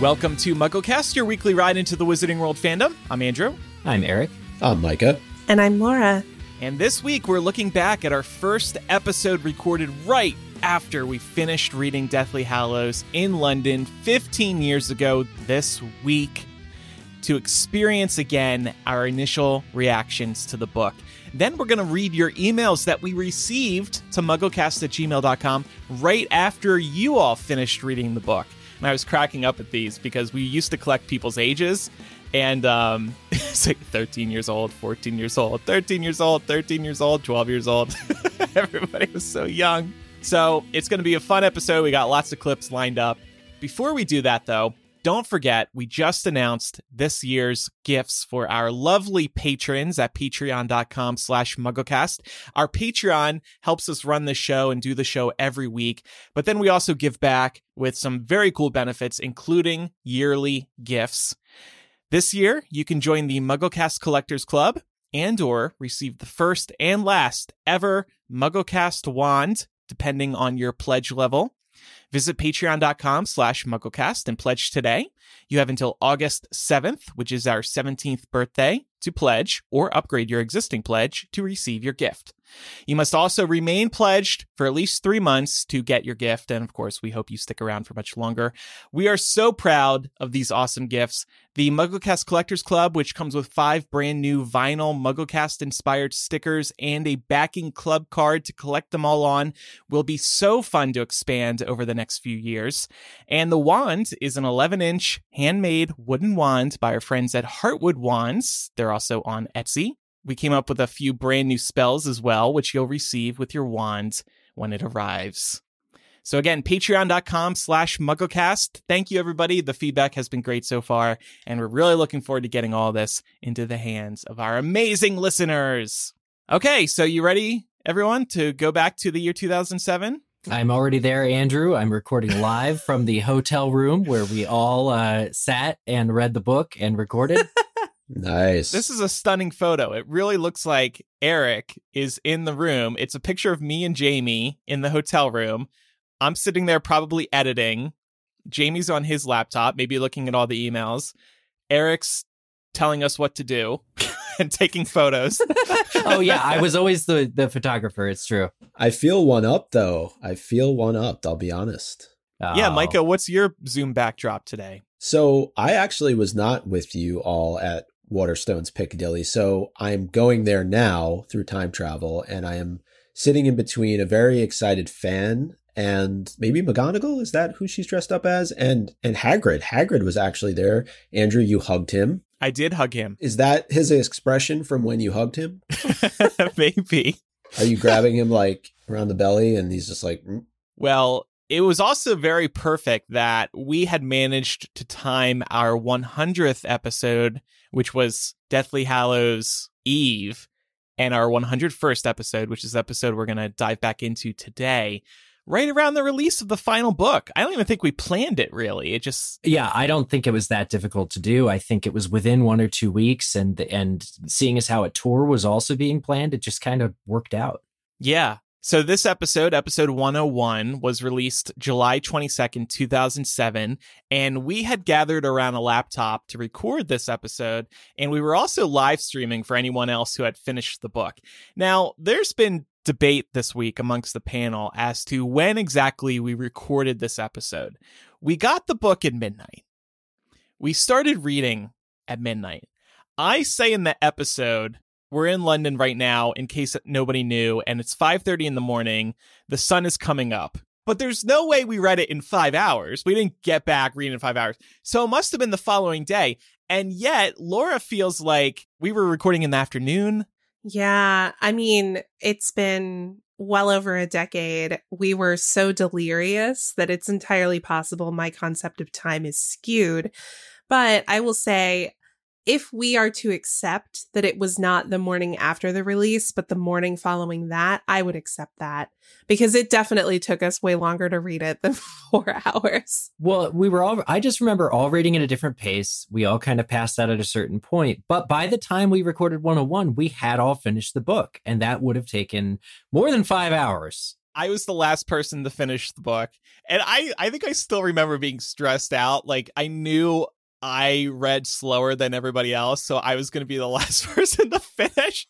Welcome to MuggleCast, your weekly ride into the Wizarding World fandom. I'm Andrew. I'm Eric. I'm Micah. And I'm Laura. And this week we're looking back at our first episode recorded right after we finished reading Deathly Hallows in London 15 years ago this week to experience again our initial reactions to the book. Then we're going to read your emails that we received to mugglecast at gmail.com right after you all finished reading the book. And I was cracking up at these because we used to collect people's ages. And um, it's like 13 years old, 14 years old, 13 years old, 13 years old, 12 years old. Everybody was so young. So it's going to be a fun episode. We got lots of clips lined up. Before we do that, though, don't forget, we just announced this year's gifts for our lovely patrons at patreon.com slash mugglecast. Our Patreon helps us run the show and do the show every week, but then we also give back with some very cool benefits, including yearly gifts. This year, you can join the MuggleCast Collectors Club and or receive the first and last ever MuggleCast wand, depending on your pledge level. Visit patreon.com slash mugglecast and pledge today. You have until August 7th, which is our 17th birthday, to pledge or upgrade your existing pledge to receive your gift. You must also remain pledged for at least three months to get your gift. And of course, we hope you stick around for much longer. We are so proud of these awesome gifts. The MuggleCast Collectors Club, which comes with five brand new vinyl MuggleCast inspired stickers and a backing club card to collect them all on, will be so fun to expand over the next few years. And the wand is an 11 inch handmade wooden wand by our friends at Heartwood Wands. They're also on Etsy. We came up with a few brand new spells as well, which you'll receive with your wand when it arrives. So again, patreon.com slash mugglecast. Thank you, everybody. The feedback has been great so far, and we're really looking forward to getting all this into the hands of our amazing listeners. Okay, so you ready, everyone, to go back to the year 2007? I'm already there, Andrew. I'm recording live from the hotel room where we all uh, sat and read the book and recorded. Nice. This is a stunning photo. It really looks like Eric is in the room. It's a picture of me and Jamie in the hotel room. I'm sitting there probably editing. Jamie's on his laptop, maybe looking at all the emails. Eric's telling us what to do and taking photos. oh yeah, I was always the the photographer. It's true. I feel one up though. I feel one up. I'll be honest. Oh. Yeah, Micah, what's your Zoom backdrop today? So I actually was not with you all at Waterstones Piccadilly. So I'm going there now through time travel, and I am sitting in between a very excited fan and maybe McGonagall. Is that who she's dressed up as? And and Hagrid. Hagrid was actually there. Andrew, you hugged him. I did hug him. Is that his expression from when you hugged him? maybe. Are you grabbing him like around the belly, and he's just like? Mm? Well, it was also very perfect that we had managed to time our 100th episode, which was Deathly Hallows Eve, and our 101st episode, which is the episode we're going to dive back into today, right around the release of the final book. I don't even think we planned it really. It just Yeah, I don't think it was that difficult to do. I think it was within 1 or 2 weeks and and seeing as how a tour was also being planned, it just kind of worked out. Yeah. So this episode, episode 101, was released July 22nd, 2007, and we had gathered around a laptop to record this episode, and we were also live streaming for anyone else who had finished the book. Now, there's been debate this week amongst the panel as to when exactly we recorded this episode. We got the book at midnight. We started reading at midnight. I say in the episode we're in London right now in case nobody knew and it's 5:30 in the morning. The sun is coming up. But there's no way we read it in 5 hours. We didn't get back reading in 5 hours. So it must have been the following day. And yet Laura feels like we were recording in the afternoon. Yeah, I mean, it's been well over a decade. We were so delirious that it's entirely possible my concept of time is skewed. But I will say, if we are to accept that it was not the morning after the release, but the morning following that, I would accept that because it definitely took us way longer to read it than four hours. Well, we were all, I just remember all reading at a different pace. We all kind of passed out at a certain point. But by the time we recorded 101, we had all finished the book, and that would have taken more than five hours. I was the last person to finish the book. And I, I think I still remember being stressed out. Like I knew I read slower than everybody else, so I was going to be the last person to finish.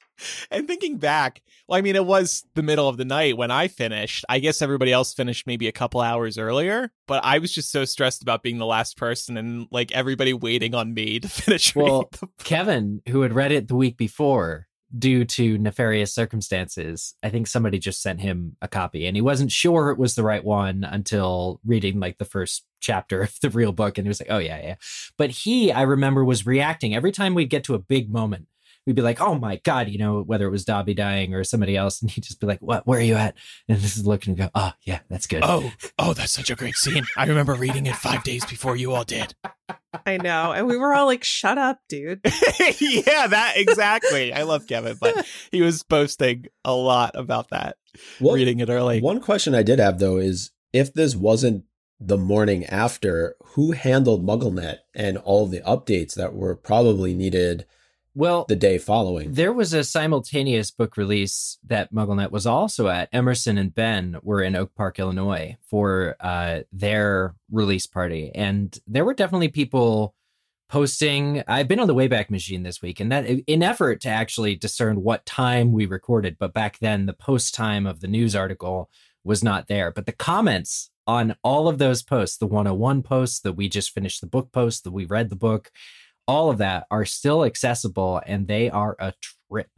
And thinking back, well, I mean, it was the middle of the night when I finished. I guess everybody else finished maybe a couple hours earlier, but I was just so stressed about being the last person and like everybody waiting on me to finish. Well, Kevin, who had read it the week before, due to nefarious circumstances, I think somebody just sent him a copy and he wasn't sure it was the right one until reading like the first chapter of the real book. And he was like, oh, yeah, yeah. But he, I remember, was reacting every time we'd get to a big moment. We'd be like, oh my God, you know, whether it was Dobby dying or somebody else. And he'd just be like, what, where are you at? And this is looking and go, oh, yeah, that's good. Oh, oh, that's such a great scene. I remember reading it five days before you all did. I know. And we were all like, shut up, dude. yeah, that exactly. I love Kevin, but he was boasting a lot about that, what, reading it early. One question I did have, though, is if this wasn't the morning after, who handled MuggleNet and all the updates that were probably needed well, the day following. There was a simultaneous book release that MuggleNet was also at. Emerson and Ben were in Oak Park, Illinois for uh, their release party. And there were definitely people posting. I've been on the Wayback Machine this week, and that in effort to actually discern what time we recorded. But back then, the post time of the news article was not there. But the comments on all of those posts, the 101 posts, that we just finished the book post, that we read the book, all of that are still accessible and they are a trip.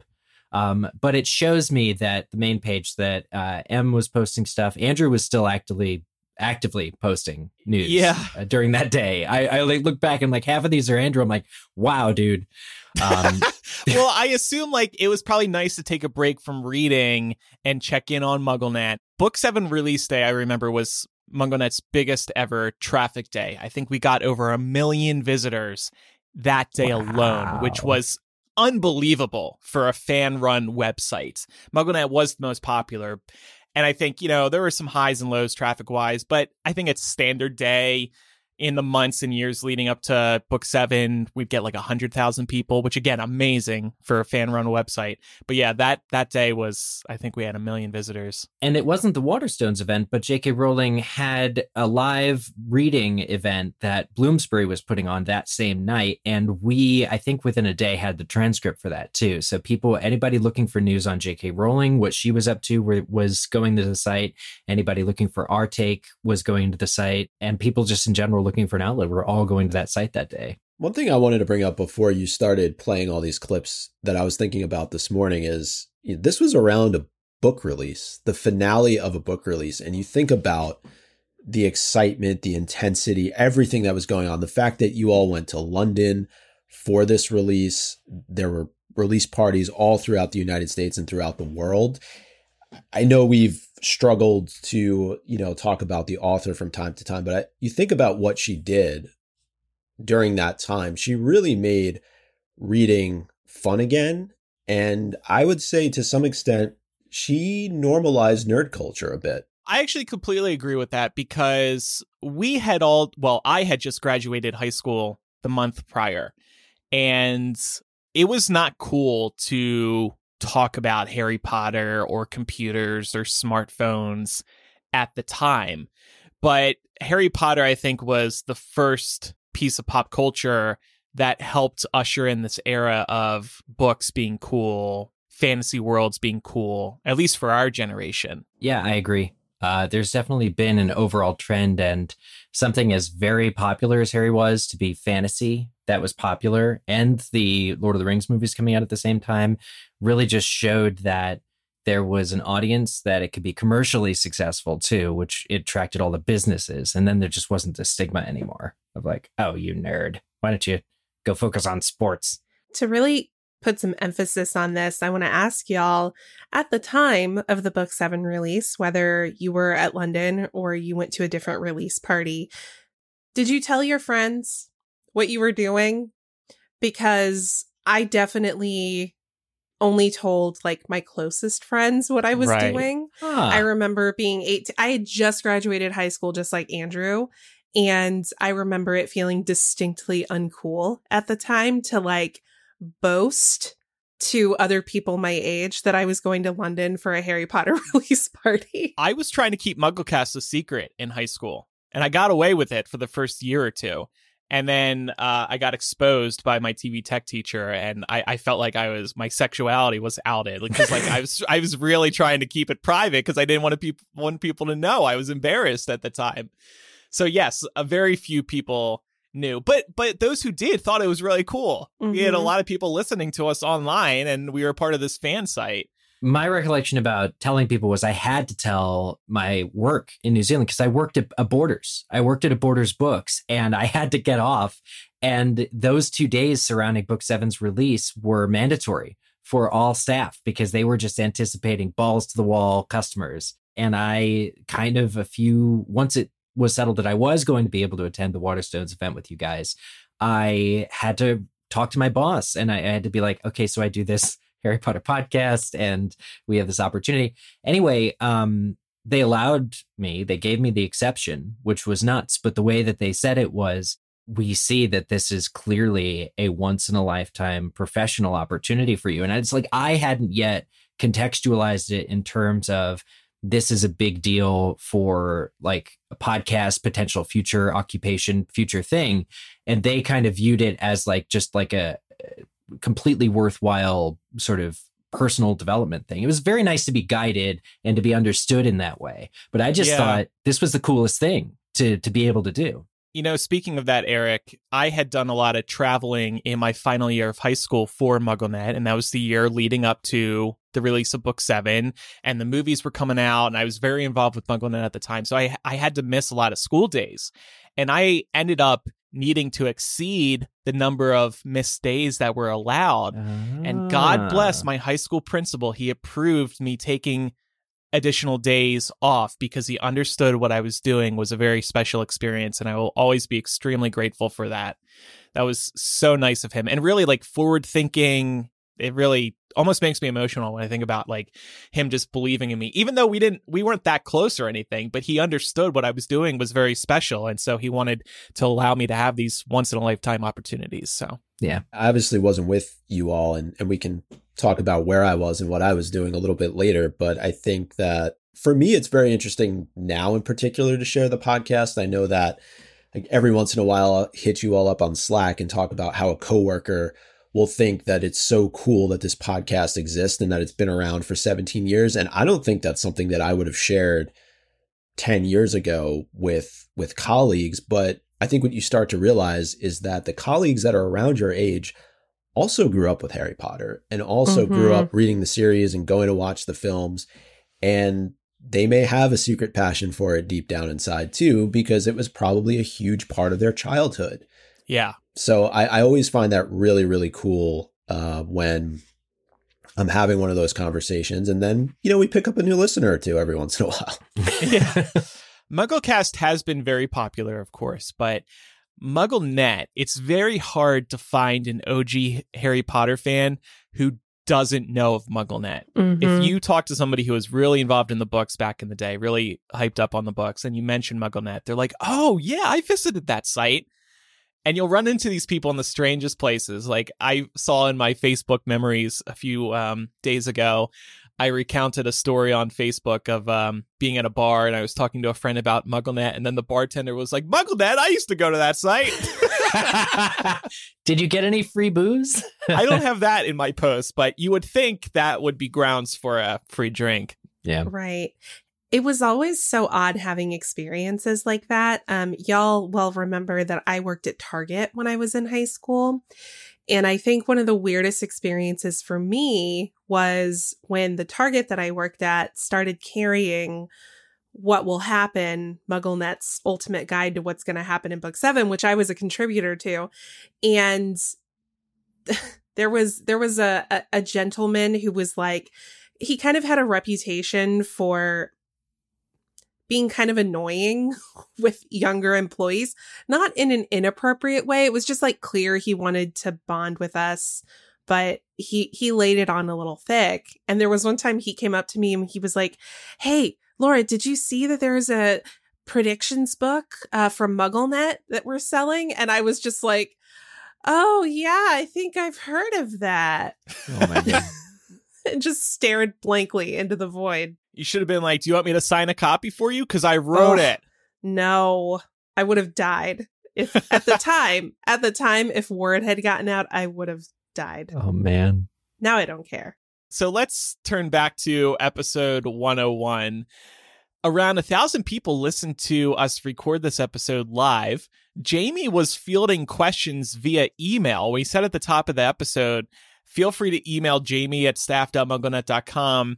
Um, but it shows me that the main page that uh, M was posting stuff, Andrew was still actively actively posting news yeah. Uh, during that day. I, I like look back and like half of these are Andrew. I'm like, wow, dude. Um, well, I assume like it was probably nice to take a break from reading and check in on MuggleNet. Book seven release day, I remember, was MuggleNet's biggest ever traffic day. I think we got over a million visitors that day wow. alone, which was unbelievable for a fan run website. MuggleNet was the most popular. And I think, you know, there were some highs and lows traffic wise, but I think it's standard day in the months and years leading up to book seven, we'd get like a hundred thousand people, which again, amazing for a fan run website. But yeah, that that day was I think we had a million visitors. And it wasn't the Waterstones event, but J.K. Rowling had a live reading event that Bloomsbury was putting on that same night. And we, I think within a day, had the transcript for that too. So people, anybody looking for news on J.K. Rowling, what she was up to was going to the site. Anybody looking for our take was going to the site. And people just in general looking for an outlet we're all going to that site that day. One thing I wanted to bring up before you started playing all these clips that I was thinking about this morning is you know, this was around a book release, the finale of a book release. And you think about the excitement, the intensity, everything that was going on. The fact that you all went to London for this release, there were release parties all throughout the United States and throughout the world. I know we've struggled to, you know, talk about the author from time to time, but I, you think about what she did during that time. She really made reading fun again. And I would say to some extent, she normalized nerd culture a bit. I actually completely agree with that because we had all, well, I had just graduated high school the month prior, and it was not cool to talk about Harry Potter or computers or smartphones at the time. But Harry Potter, I think, was the first piece of pop culture that helped usher in this era of books being cool, fantasy worlds being cool, at least for our generation. Yeah, I agree. Uh, there's definitely been an overall trend, and something as very popular as Harry was to be fantasy that was popular, and the Lord of the Rings movies coming out at the same time really just showed that there was an audience that it could be commercially successful too, which it attracted all the businesses. And then there just wasn't the stigma anymore of like, oh, you nerd. Why don't you go focus on sports? To really put some emphasis on this, I want to ask y'all at the time of the book seven release, whether you were at London or you went to a different release party, did you tell your friends what you were doing? Because I definitely only told like my closest friends what I was right. doing. Huh. I remember being eight. I had just graduated high school, just like Andrew. And I remember it feeling distinctly uncool at the time to like boast to other people my age that I was going to London for a Harry Potter release party. I was trying to keep MuggleCast a secret in high school, and I got away with it for the first year or two. And then uh, I got exposed by my TV tech teacher, and I, I felt like I was my sexuality was outed because like I was I was really trying to keep it private because I didn't want to pe- want people to know. I was embarrassed at the time. So yes, a very few people knew, but but those who did thought it was really cool. Mm-hmm. We had a mm-hmm. lot of people listening to us online, and we were part of this fan site my recollection about telling people was I had to tell my work in New Zealand because I worked at a Borders. I worked at a Borders Books and I had to get off. And those two days surrounding Book Seven's release were mandatory for all staff because they were just anticipating balls to the wall customers. And I kind of a few, once it was settled that I was going to be able to attend the Waterstones event with you guys, I had to talk to my boss and I, I had to be like, okay, so I do this Harry Potter podcast and we have this opportunity. Anyway, um, they allowed me, they gave me the exception, which was nuts. But the way that they said it was, we see that this is clearly a once in a lifetime professional opportunity for you. And it's like, I hadn't yet contextualized it in terms of this is a big deal for like a podcast potential future occupation future thing and they kind of viewed it as like just like a completely worthwhile sort of personal development thing. It was very nice to be guided and to be understood in that way. But I just yeah. thought this was the coolest thing to to be able to do. You know, speaking of that, Eric, I had done a lot of traveling in my final year of high school for MuggleNet, and that was the year leading up to the release of Book Seven, and the movies were coming out, and I was very involved with MuggleNet at the time, so I I had to miss a lot of school days, and I ended up needing to exceed the number of missed days that were allowed. Ah. And God bless ah. my high school principal. He approved me taking additional days off because he understood what I was doing was a very special experience. And I will always be extremely grateful for that. That was so nice of him and really like forward thinking. It really almost makes me emotional when I think about like him just believing in me, even though we didn't, we weren't that close or anything, but he understood what I was doing was very special. And so he wanted to allow me to have these once in a lifetime opportunities. So, yeah. I obviously wasn't with you all, and, and we can talk about where I was and what I was doing a little bit later. But I think that for me, it's very interesting now in particular to share the podcast. I know that like every once in a while, I'll hit you all up on Slack and talk about how a coworker will think that it's so cool that this podcast exists and that it's been around for 17 years. And I don't think that's something that I would have shared 10 years ago with, with colleagues. But I think what you start to realize is that the colleagues that are around your age also grew up with Harry Potter and also mm-hmm. grew up reading the series and going to watch the films. And they may have a secret passion for it deep down inside too, because it was probably a huge part of their childhood. Yeah so I, I always find that really, really cool uh, when I'm having one of those conversations. And then, you know, we pick up a new listener or two every once in a while. yeah. MuggleCast has been very popular, of course, but MuggleNet, it's very hard to find an OG Harry Potter fan who doesn't know of MuggleNet. Mm-hmm. If you talk to somebody who was really involved in the books back in the day, really hyped up on the books, and you mention MuggleNet, they're like, oh, yeah, I visited that site and you'll run into these people in the strangest places. Like I saw in my Facebook memories a few um, days ago, I recounted a story on Facebook of um, being at a bar and I was talking to a friend about MuggleNet, and then the bartender was like, "MuggleNet, I used to go to that site." Did you get any free booze? I don't have that in my post, but you would think that would be grounds for a free drink. Yeah. Right it was always so odd having experiences like that. Um, y'all well remember that I worked at Target when I was in high school. And I think one of the weirdest experiences for me was when the Target that I worked at started carrying what will happen MuggleNet's ultimate guide to what's going to happen in book 7 which I was a contributor to and there was there was a, a, a gentleman who was like he kind of had a reputation for being kind of annoying with younger employees, not in an inappropriate way. It was just like clear he wanted to bond with us, but he he laid it on a little thick. And there was one time he came up to me and he was like, "Hey, Laura, did you see that there's a predictions book uh, from MuggleNet that we're selling?" And I was just like, Oh yeah, I think I've heard of that. Oh my god. and just stared blankly into the void. You should have been like, "Do you want me to sign a copy for you? Because I wrote Oh. it." No, I would have died if at the time. At the time, if word had gotten out, I would have died. oh man. Now I don't care. So let's turn back to episode 101. Around a thousand people listened to us record this episode live. Jamie was fielding questions via email. We said at the top of the episode, feel free to email Jamie at staff.mugglenet.com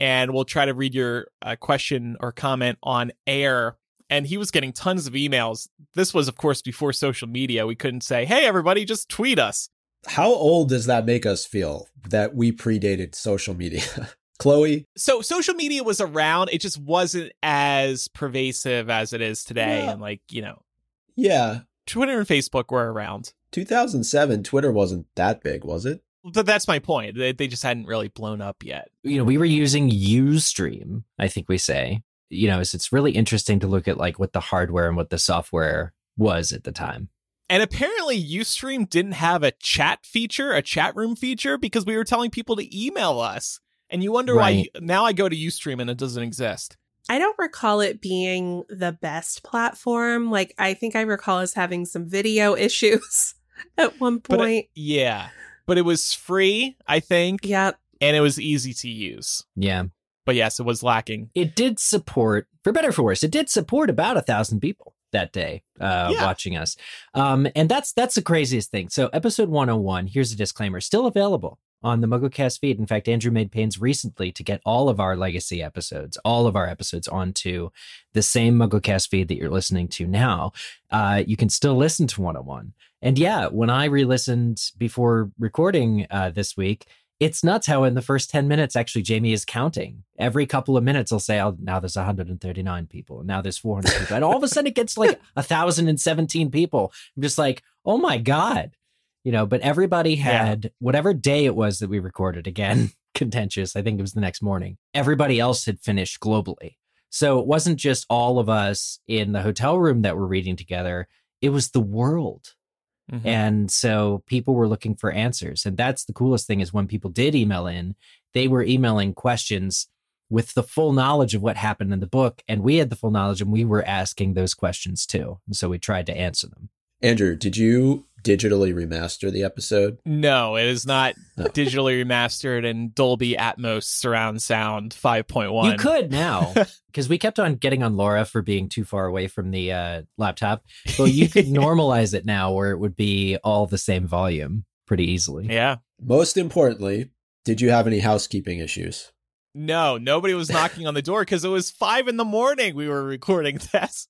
and we'll try to read your uh, question or comment on air. And he was getting tons of emails. This was, of course, before social media. We couldn't say, hey, everybody, just tweet us. How old does that make us feel that we predated social media? Chloe, so social media was around it just wasn't as pervasive as it is today Yeah. and like you know yeah, twitter and facebook were around 2007, Twitter wasn't that big, was it? But that's my point they, they just hadn't really blown up yet You know, we were using Ustream, I think we say. You know, so it's really interesting to look at like what the hardware and what the software was at the time. and apparently ustream didn't have a chat feature a chat room feature because we were telling people to email us and you wonder Right. why now i go to ustream and it doesn't exist I don't recall it being the best platform. Like, I think I recall us having some video issues at one but point. yeah but it was free i think Yeah. and it was easy to use Yeah. but yes it was lacking It did support, for better or for worse, it did support about a thousand people that day uh, Yeah. watching us. Um, and that's that's the craziest thing. So episode 101, here's a disclaimer, still available on the MuggleCast feed. In fact, Andrew made pains recently to get all of our legacy episodes, all of our episodes onto the same MuggleCast feed that you're listening to now. Uh, you can still listen to 101. And yeah, when I re-listened before recording uh, this week, it's nuts how in the first 10 minutes actually jamie is counting. Every couple of minutes he'll say oh now there's 139 people and now there's 400 people. And all of a sudden it gets like 1017 people. I'm just like oh my god. You know but everybody Yeah. had whatever day it was that we recorded again contentious i think it was the next morning everybody else had finished globally. So it wasn't just all of us in the hotel room that were reading together. It was the world Mhm. and so people were looking for answers. And that's the coolest thing is when people did email in, they were emailing questions with the full knowledge of what happened in the book. And we had the full knowledge and we were asking those questions too. And so we tried to answer them. Andrew, did you digitally remaster the episode? No, it is not No. digitally remastered in Dolby Atmos surround sound 5.1. You could now because we kept on getting on Laura for being too far away from the uh, laptop. Well, you could normalize it now where it would be all the same volume pretty easily. Yeah. Most importantly, did you have any housekeeping issues? No, nobody was knocking on the door because it was five in the morning we were recording this.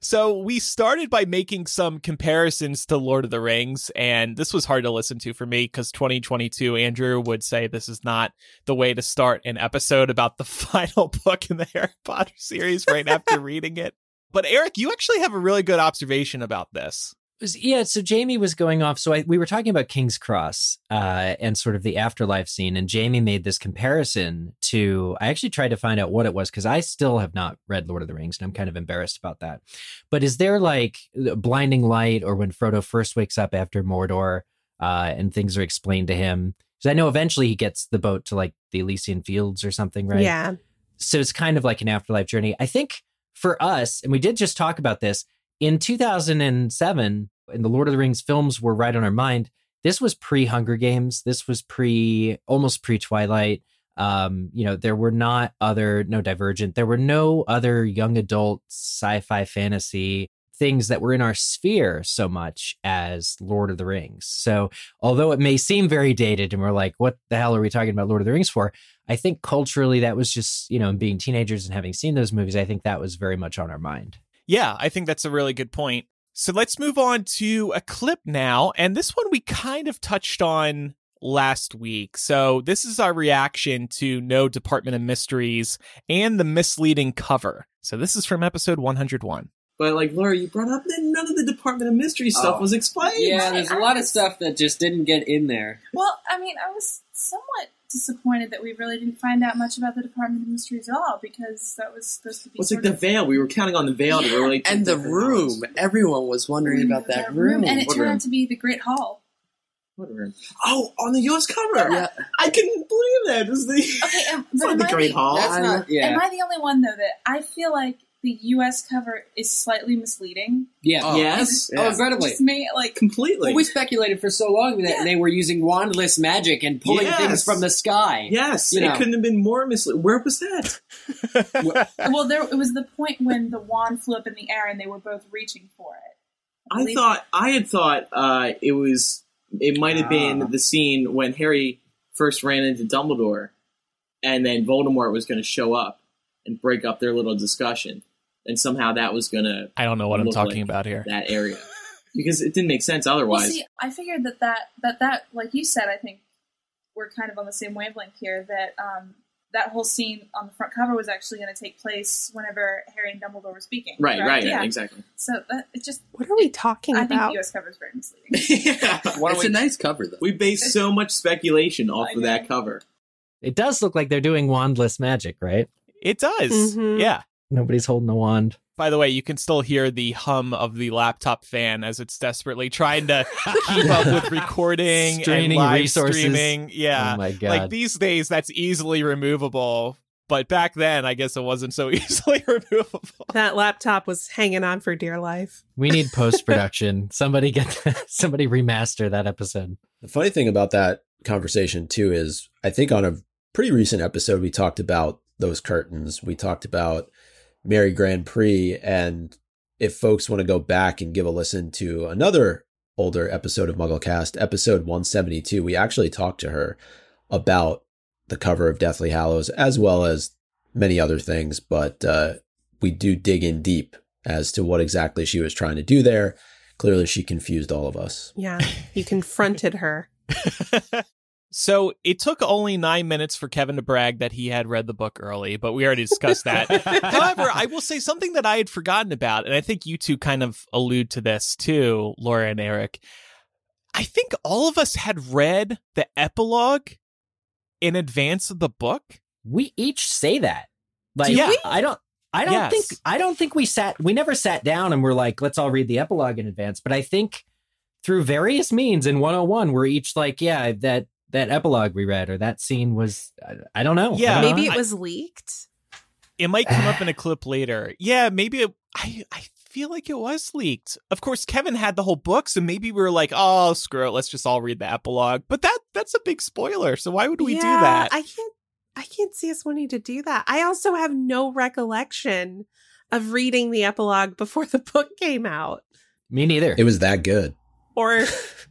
So we started by making some comparisons to Lord of the Rings, and this was hard to listen to for me because 2022, Andrew would say this is not the way to start an episode about the final book in the Harry Potter series right after reading it. But Eric, you actually have a really good observation about this. Was- yeah so jamie was going off so I, we were talking about king's cross uh, and sort of the afterlife scene and jamie made this comparison to i actually tried to find out what it was because i still have not read lord of the rings and i'm kind of embarrassed about that but is there like blinding light or when frodo first wakes up after mordor uh, and things are explained to him because i know eventually he gets the boat to like the elysian fields or something right Yeah. so it's kind of like an afterlife journey. I think for us, and we did just talk about this in 2007, and the Lord of the Rings films were right on our mind. This was pre Hunger Games. This was pre, almost pre Twilight. Um, you know, there were not other, no Divergent. There were no other young adult sci-fi fantasy things that were in our sphere so much as Lord of the Rings. So, although it may seem very dated, and we're like, what the hell are we talking about Lord of the Rings for? I think culturally that was just, you know, being teenagers and having seen those movies, I think that was very much on our mind. Yeah, I think that's a really good point. So let's move on to a clip now. And this one we kind of touched on last week. So this is our reaction to No Department of Mysteries and the misleading cover. So this is from episode 101. But like Laura, you brought up that none of the Department of Mystery stuff Oh. was explained. Yeah, there's a lot of stuff that just didn't get in there. Well, I mean, I was somewhat disappointed that we really didn't find out much about the Department of Mysteries at all because that was supposed to be. Well, it's like the of- veil. We were counting on the veil Yeah. relate to And the room. hours. Everyone was wondering about that room. and it turned Room. out to be the Great Hall. Whatever. Oh, on the U.S. cover. Yeah. I couldn't believe that. It was the. Okay, um, It's but not the Great the- Hall. That's not. Yeah. Am I the only one though that I feel like the U.S. cover is slightly misleading? yeah. Oh, yes. Oh, incredibly. Just me, like completely. Well, we speculated for so long that Yeah. they were using wandless magic and pulling Yes. things from the sky. yes, You know. it couldn't have been more misleading. Where was that? well, there it was the point when the wand flew up in the air and they were both reaching for it. I believe- thought I had thought uh, it was it might have been Ah. the scene when Harry first ran into Dumbledore, and then Voldemort was going to show up and break up their little discussion, and somehow that was going to I don't know what I'm talking like about here. that area because it didn't make sense Well, otherwise. see, I figured that that that that like you said, I think we're kind of on the same wavelength here. That um, that whole scene on the front cover was actually going to take place whenever Harry and Dumbledore were speaking. right, correct? right, yeah. exactly. So that it just What are we talking I think about? the U.S. cover is very misleading. yeah. It's we- a nice cover, though. We base so much speculation off I of know. that cover. It does look like they're doing wandless magic, right? It does. Mhm. Yeah. Nobody's holding a wand. By the way, you can still hear the hum of the laptop fan as it's desperately trying to keep up with recording Straining and live resources. streaming. Yeah. Oh my god. like these days, that's easily removable. But back then, I guess it wasn't so easily removable. that laptop was hanging on for dear life. we need post production. somebody get somebody remaster that episode. The funny thing about that conversation too is I think on a pretty recent episode we talked about those curtains. We talked about Mary GrandPré and if folks want to go back and give a listen to another older episode of Mugglecast, episode 172, we actually talked to her about the cover of Deathly Hallows as well as many other things, but uh, we do dig in deep as to what exactly she was trying to do there. Clearly, she confused all of us. Yeah, you confronted her. So it took only nine minutes for Kevin to brag that he had read the book early, but we already discussed that. However, I will say something that I had forgotten about, and I think you two kind of allude to this too, Laura and Eric. I think all of us had read the epilogue in advance of the book. We each say that. Like Do we? I don't I don't Yes. think I don't think we sat we never sat down and we're like, let's all read the epilogue in advance. But I think through various means in 101, we're each like, yeah, that that epilogue we read or that scene was I, I don't know. Yeah. Don't Maybe know. it was leaked. It might come up in a clip later. Yeah, maybe it, I I feel like it was leaked. Of course, Kevin had the whole book, so maybe we were like, "Oh, screw it, let's just all read the epilogue." But that that's a big spoiler. So why would we yeah, do that? I can't. I can't see us wanting to do that. I also have no recollection of reading the epilogue before the book came out, Me neither. It was that good. Or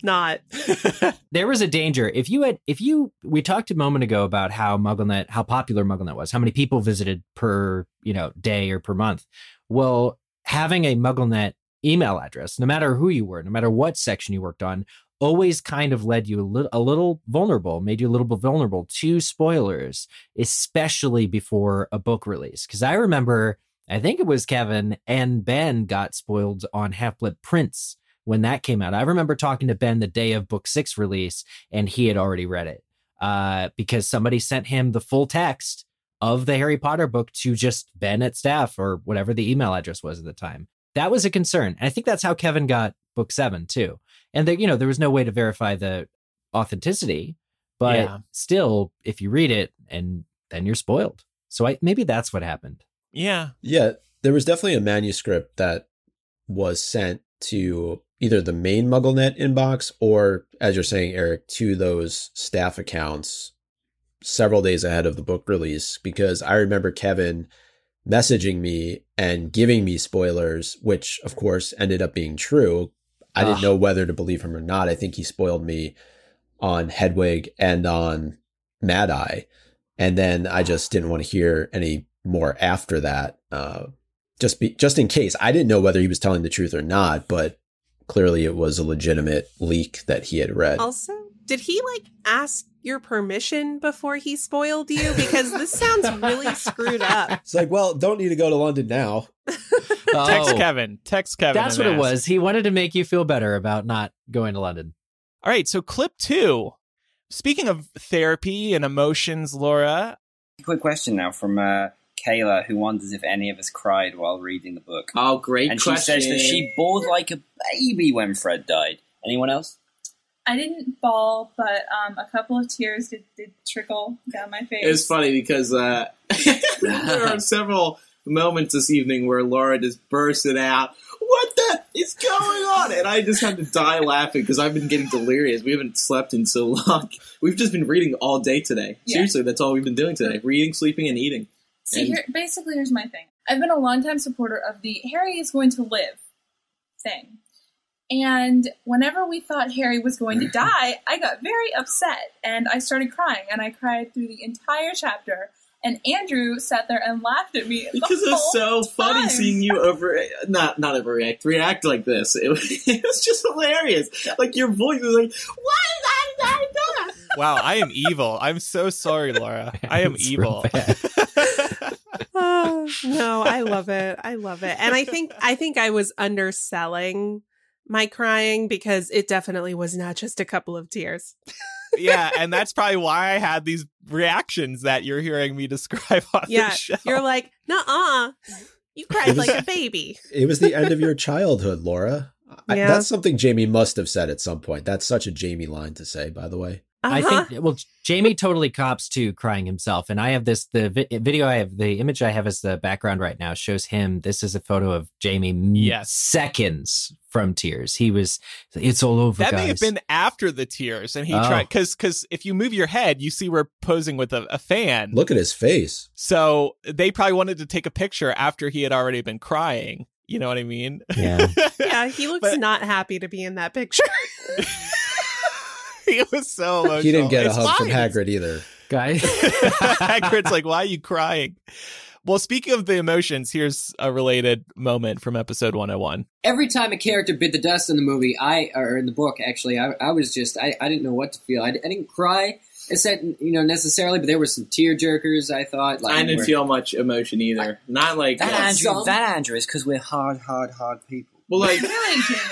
not. there was a danger. If you had if you we talked a moment ago about how mugglenet how popular mugglenet was how many people visited per you know day or per month. Well having a mugglenet email address no matter who you were no matter what section you worked on always kind of led you a little a little vulnerable made you a little bit vulnerable to spoilers especially before a book release. Because i remember i think it was kevin and ben got spoiled on half-blood prince when that came out. I remember talking to Ben the day of book six release, and he had already read it uh, because somebody sent him the full text of the Harry Potter book to just Ben at staff or whatever the email address was at the time. That was a concern. And I think that's how Kevin got book seven too. And there, you know, there was no way to verify the authenticity, but Yeah. still, if you read it and then you're spoiled. So I, maybe that's what happened. yeah. Yeah, there was definitely a manuscript that was sent to either the main MuggleNet inbox or, as you're saying, Eric, to those staff accounts several days ahead of the book release. Because I remember Kevin messaging me and giving me spoilers, which of course ended up being true. I didn't know whether to believe him or not. I think he spoiled me on Hedwig and on Mad Eye. And then I just didn't want to hear any more after that. Uh, just be just in case. I didn't know whether he was telling the truth or not, but clearly it was a legitimate leak that he had read. Also, did he like ask your permission before he spoiled you? Because this sounds really screwed up. It's like, well, don't need to go to London now. Text Oh, Kevin. Text Kevin. That's and what it was. He wanted to make you feel better about not going to London. All right. So clip two. Speaking of therapy and emotions, Laura. Quick question now from uh, Kayla, who wonders if any of us cried while reading the book. Oh, great and question. she says that she bawled like a baby when Fred died. Anyone else? I didn't bawl, but um, a couple of tears did, did trickle down my face. It was funny because uh, there are several moments this evening where Laura just bursted out, "What the is going on?" And I just had to die laughing because I've been getting delirious. We haven't slept in so long. We've just been reading all day today. Yeah. Seriously, that's all we've been doing today: reading, sleeping, and eating. See, And- here, basically, here's my thing. I've been a longtime supporter of the Harry is going to live thing. And whenever we thought Harry was going to die, I got very upset and I started crying. And I cried through the entire chapter. And Andrew sat there and laughed at me. Because it was whole so funny seeing you over not not overreact, react like this. It was, it was just hilarious. Like your voice was like, "What is that?" that, that?" Wow, I am evil. I'm so sorry, Laura. I am evil. bad. Oh, no, I love it. I love it. And I think I think I was underselling my crying because it definitely was not just a couple of tears. yeah, and that's probably why I had these reactions that you're hearing me describe on Yeah, the show. You're like, "Nuh-uh. You cried was- like a baby." It was the end of your childhood, Laura. I, That's something Jamie must have said at some point. That's such a Jamie line to say, by the way. I Uh-huh. think well, Jamie totally cops to crying himself, and I have this the vi- video I have the image I have as the background right now shows him. This is a photo of Jamie m- Yes. seconds from tears. He was it's all over. that may have been after the tears, and he Oh. tried because because if you move your head, you see we're posing with a, a fan. Look at his face. So they probably wanted to take a picture after he had already been crying. You know what I mean? Yeah. yeah, he looks But- not happy to be in that picture. he was so emotional. He didn't get a It's hug from. Hagrid either. guy. Hagrid's like, why are you crying? Well, speaking of the emotions, here's a related moment from episode 101. Every time a character bit the dust in the movie, I or in the book actually, I, I was just I, I didn't know what to feel. I, I didn't cry, except you know necessarily, but there were some tear jerkers. I thought like I didn't where- feel much emotion either. Not like That uh, Andrew, some- that Andrew is because we're hard, hard, hard people. well, like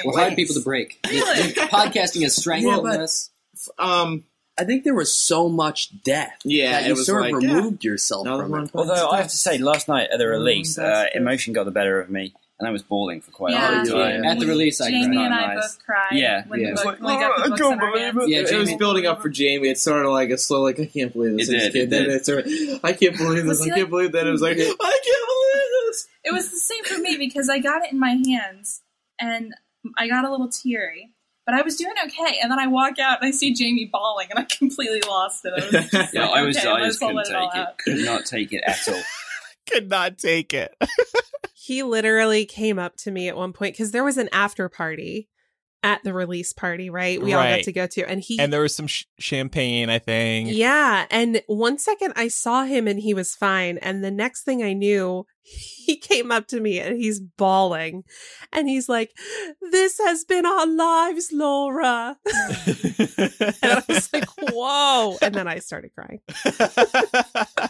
We're hard people to break. Really? Podcasting has strangled Yeah, but- us. Um, I think there was so much death Yeah, that it you was sort like, of yeah, removed yourself another from it. Although I have to say, last night at the release, Mm, uh, emotion got the better of me, and I was bawling for quite Yeah. a long time. At the release, I Jamie cried. and I Nice. both cried Yeah, when, yeah. the book, like, we got "Oh, the I can't believe it." Yeah, it was building up for Jamie. It's sort of like a slow, like I can't believe this. It I did, can't- it did. It's sort of, I can't believe this. I can't like- believe that. It was like I can't believe this. It was the same for me because I got it in my hands and I got a little teary. But I was doing okay, and then I walk out and I see Jamie bawling, and I completely lost it. I was just Yeah, like, I was, okay, I might just as couldn't take all it. Could not take it at all. Could not take it. he literally came up to me at one point because there was an after party at the release party, right? We all got to go to, and he and there was some sh- champagne, I think. Yeah. And one second I saw him and he was fine. And the next thing I knew, he came up to me and he's bawling. And he's like, This has been our lives, Laura. And I was like, Whoa. And then I started crying. I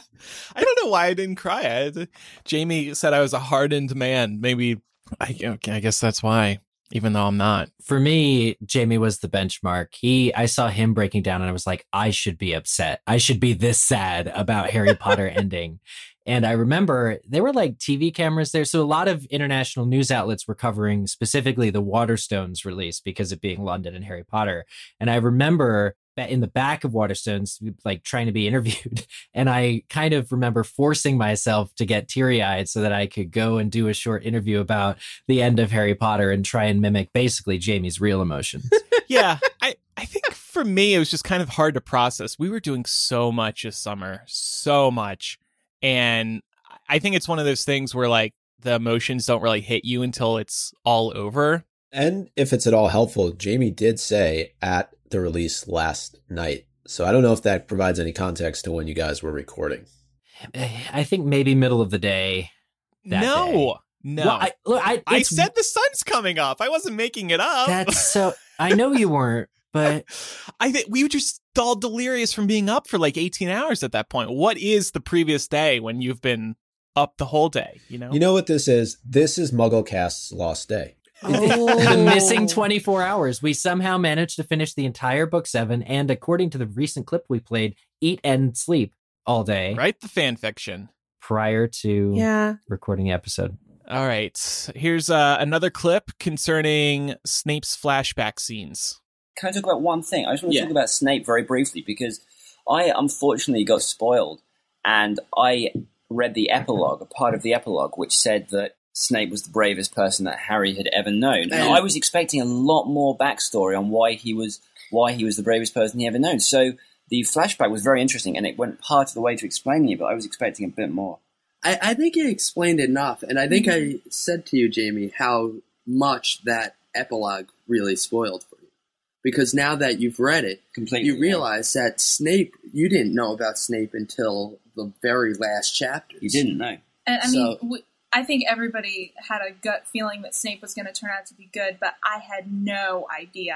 don't know why I didn't cry. I, Jamie said I was a hardened man. Maybe I, okay, I guess that's why, even though I'm not. For me, Jamie was the benchmark. He, I saw him breaking down, and I was like, I should be upset. I should be this sad about Harry Potter ending. And I remember there were like TV cameras there, so a lot of international news outlets were covering specifically the Waterstones release because of being London and Harry Potter. And I remember in the back of Waterstones, like trying to be interviewed, and I kind of remember forcing myself to get teary eyed so that I could go and do a short interview about the end of Harry Potter and try and mimic basically Jamie's real emotions. yeah, I, I think for me, it was just kind of hard to process. We were doing so much this summer, so much. And I think it's one of those things where like the emotions don't really hit you until it's all over. And if it's at all helpful, Jamie did say at the release last night. So I don't know if that provides any context to when you guys were recording. Eh, I think maybe middle of the day. that no, day. no. Well, I, look, I, I said the sun's coming up. I wasn't making it up. that's so. I know you weren't, but I think we were just all delirious from being up for like 18 hours at that point. What is the previous day when you've been up the whole day? You know, You know what this is? This is Mugglecast's lost day. The missing Oh. 24 hours. We somehow managed to finish the entire book seven, and according to the recent clip we played, eat and sleep all day write the fan fiction. prior to Yeah. recording the episode. All right, here's uh, another clip concerning Snape's flashback scenes. can I talk about one thing? I just want to Yeah. talk about Snape very briefly because I unfortunately got spoiled, and I read the epilogue, a part of the epilogue, which said that Snape was the bravest person that Harry had ever known. And And- I was expecting a lot more backstory on why he was why he was the bravest person he ever known. So the flashback was very interesting, and it went part of the way to explaining it, but I was expecting a bit more. I, I think it explained enough, and I think I mm-hmm. said to you, Jamie, how much that epilogue really spoiled for you. Because now that you've read it, Completely, you yeah. realize that Snape, you didn't know about Snape until the very last chapter. You didn't know. And I mean, So- we, I think everybody had a gut feeling that Snape was going to turn out to be good, but I had no idea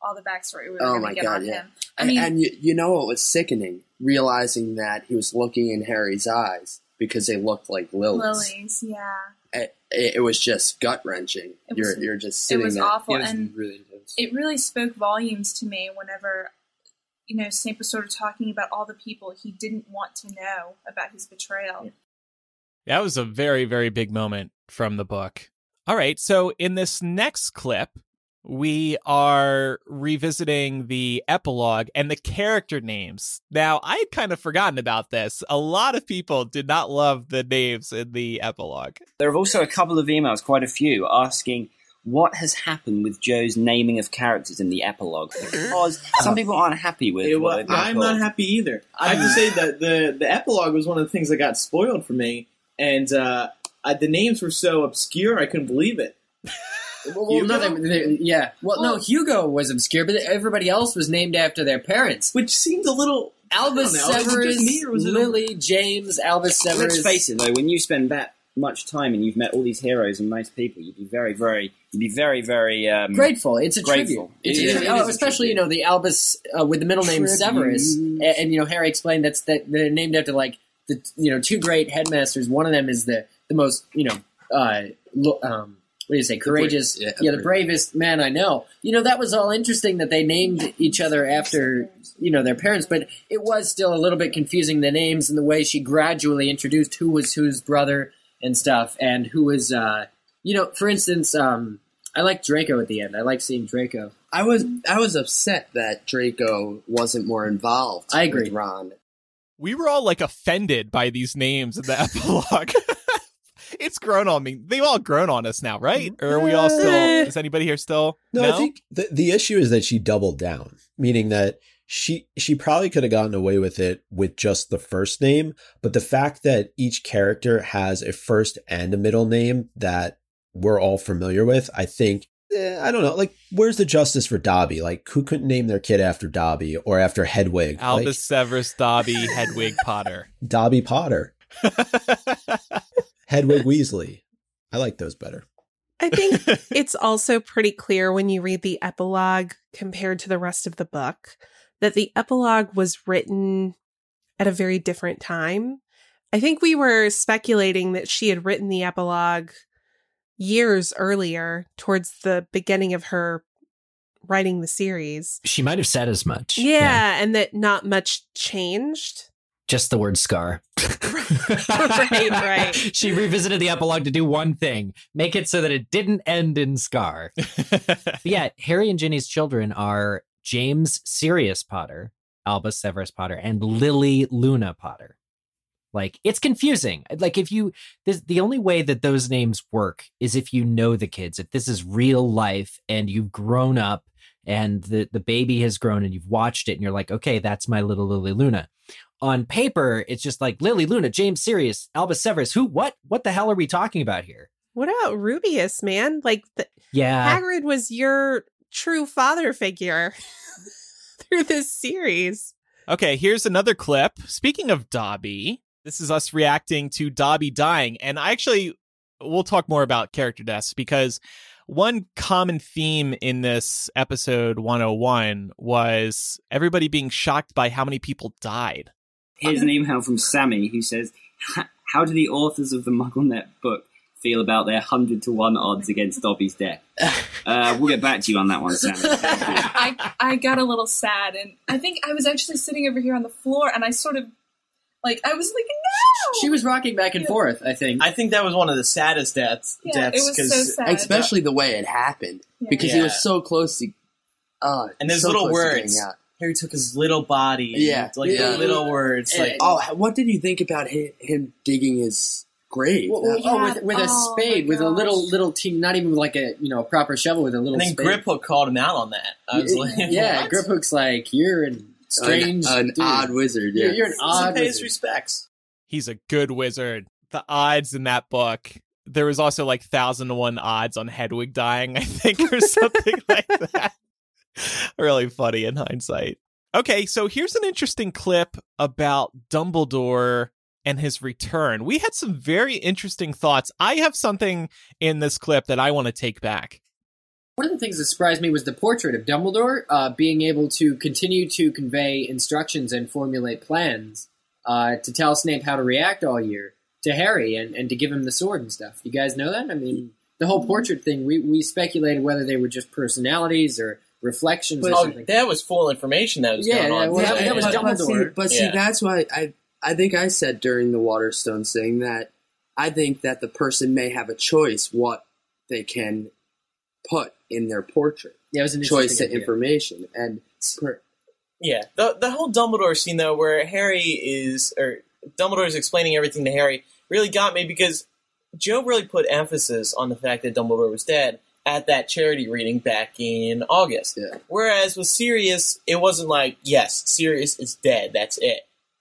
all the backstory we were Oh going my to get God, on yeah. him. I And, mean, and you, you know what was sickening? Realizing that he was looking in Harry's eyes because they looked like Lily's. lilies, yeah, It, it, it was just gut wrenching. You're you're just sitting. it sitting was there. awful, It was and really it really spoke volumes to me whenever you know Snape was sort of talking about all the people he didn't want to know about his betrayal. That was a very, very big moment from the book. All right. So, in this next clip, we are revisiting the epilogue and the character names. Now, I had kind of forgotten about this. A lot of people did not love the names in the epilogue. There have also a couple of emails, quite a few, asking what has happened with Joe's naming of characters in the epilogue because some people aren't happy with. It what wa- they've been I'm called. not happy either. I have to say that the the epilogue was one of the things that got spoiled for me, and uh, uh, the names were so obscure I couldn't believe it. Well, well, no, they, they- yeah. Well, no, Hugo was obscure, but everybody else was named after their parents. Which seemed a little. Albus know, Severus, just me or was it a- Lily, James, Albus Severus. Let's face it, though, when you spend that much time and you've met all these heroes and nice people, you'd be very, very, you'd be very, very um, Grateful. It's a Grateful. tribute. It's It a is- tribute. Oh, especially you know the Albus uh, with the middle name. Severus, and, and you know Harry explained that's that they're named after like the you know two great headmasters. One of them is the the most you know uh, lo- um, what do you say courageous yeah, yeah the bravest man I know. You know that was all interesting that they named each other after you know their parents, but it was still a little bit confusing the names and the way she gradually introduced who was whose brother and stuff, and who was uh, you know for instance. Um, I like Draco at the end. I like seeing Draco. I was I was upset that Draco wasn't more involved. I agree. with Ron. We were all like offended by these names in the epilogue. it's grown on me. They've all grown on us now, right? Or are we all still? Is anybody here still? No, I think the the issue is that she doubled down, meaning that she she probably could have gotten away with it with just the first name, but the fact that each character has a first and a middle name that we're all familiar with, I think eh, I don't know, like where's the justice for Dobby? Like who couldn't name their kid after Dobby or after Hedwig? Albus Like, Severus Dobby Hedwig Potter. Dobby Potter, Hedwig Weasley. I like those better. I think it's also pretty clear when you read the epilogue compared to the rest of the book that the epilogue was written at a very different time. I think we were speculating that she had written the epilogue years earlier, towards the beginning of her writing the series. She might have said as much. Yeah, and that not much changed. Just the word scar. Right, right. She revisited the epilogue to do one thing make it so that it didn't end in scar. But yeah, Harry and Ginny's children are James Sirius Potter, Albus Severus Potter, and Lily Luna Potter. Like it's confusing. Like if you this the only way that those names work is if you know the kids. If this is real life and you've grown up and the the baby has grown and you've watched it and you're like, okay, that's my little Lily Luna. On paper, it's just like Lily Luna, James Sirius, Albus Severus. Who? What? What the hell are we talking about here? What about Rubeus, man? Like the, Yeah, Hagrid was your true father figure through this series. Okay, here's another clip. Speaking of Dobby, this is us reacting to Dobby dying. And I actually, we'll talk more about character deaths because one common theme in this episode 101 was everybody being shocked by how many people died. Here's an email from Sammy who says, "How do the authors of the MuggleNet book feel about their hundred to one odds against Dobby's death?" Uh, we'll get back to you on that one, Sammy. I I got a little sad, and I think I was actually sitting over here on the floor, and I sort of like I was like, no. She was rocking back and Yeah. forth. I think. I think that was one of the saddest deaths. Yeah, deaths it was 'cause so sad. Especially the way it happened Yeah. because he was so close to Uh, And there's so little close to words. Harry took his little body. Yeah, and, like yeah. the little words. And- Like Oh, what did you think about him, him digging his grave? Well, That- oh, Yeah. with, with a Oh, spade, with a little little team, not even like a you know a proper shovel, with a little and then spade. Grip Hook called him out on that. I was like, yeah, what? Griphook's like you're an strange, an, an dude. odd wizard. Yeah, You're, you're an odd. pay his wizard. respects. He's a good wizard. The odds in that book. There was also like thousand to one odds on Hedwig dying, I think, or something like that. Really funny in hindsight. Okay, so here's an interesting clip about Dumbledore and his return. We had some very interesting thoughts. I have something in this clip that I want to take back. One of the things that surprised me was the portrait of Dumbledore uh, being able to continue to convey instructions and formulate plans uh, to tell Snape how to react all year to Harry and, and to give him the sword and stuff. You guys know that? I mean, the whole portrait thing, we, we speculated whether they were just personalities or reflections or Oh, something. that was full information that was Yeah, going on. yeah, well, that- that was but, but see, Dumbledore. but see, that's why I I think I said during the Waterstone thing that I think that the person may have a choice what they can put in their portrait. yeah, it was an Choice interesting to idea. information and per, Yeah, the the whole Dumbledore scene though, where Harry is or Dumbledore is explaining everything to Harry, really got me because Joe really put emphasis on the fact that Dumbledore was dead at that charity reading back in August. Yeah. Whereas with Sirius, it wasn't like, yes, Sirius is dead. That's it.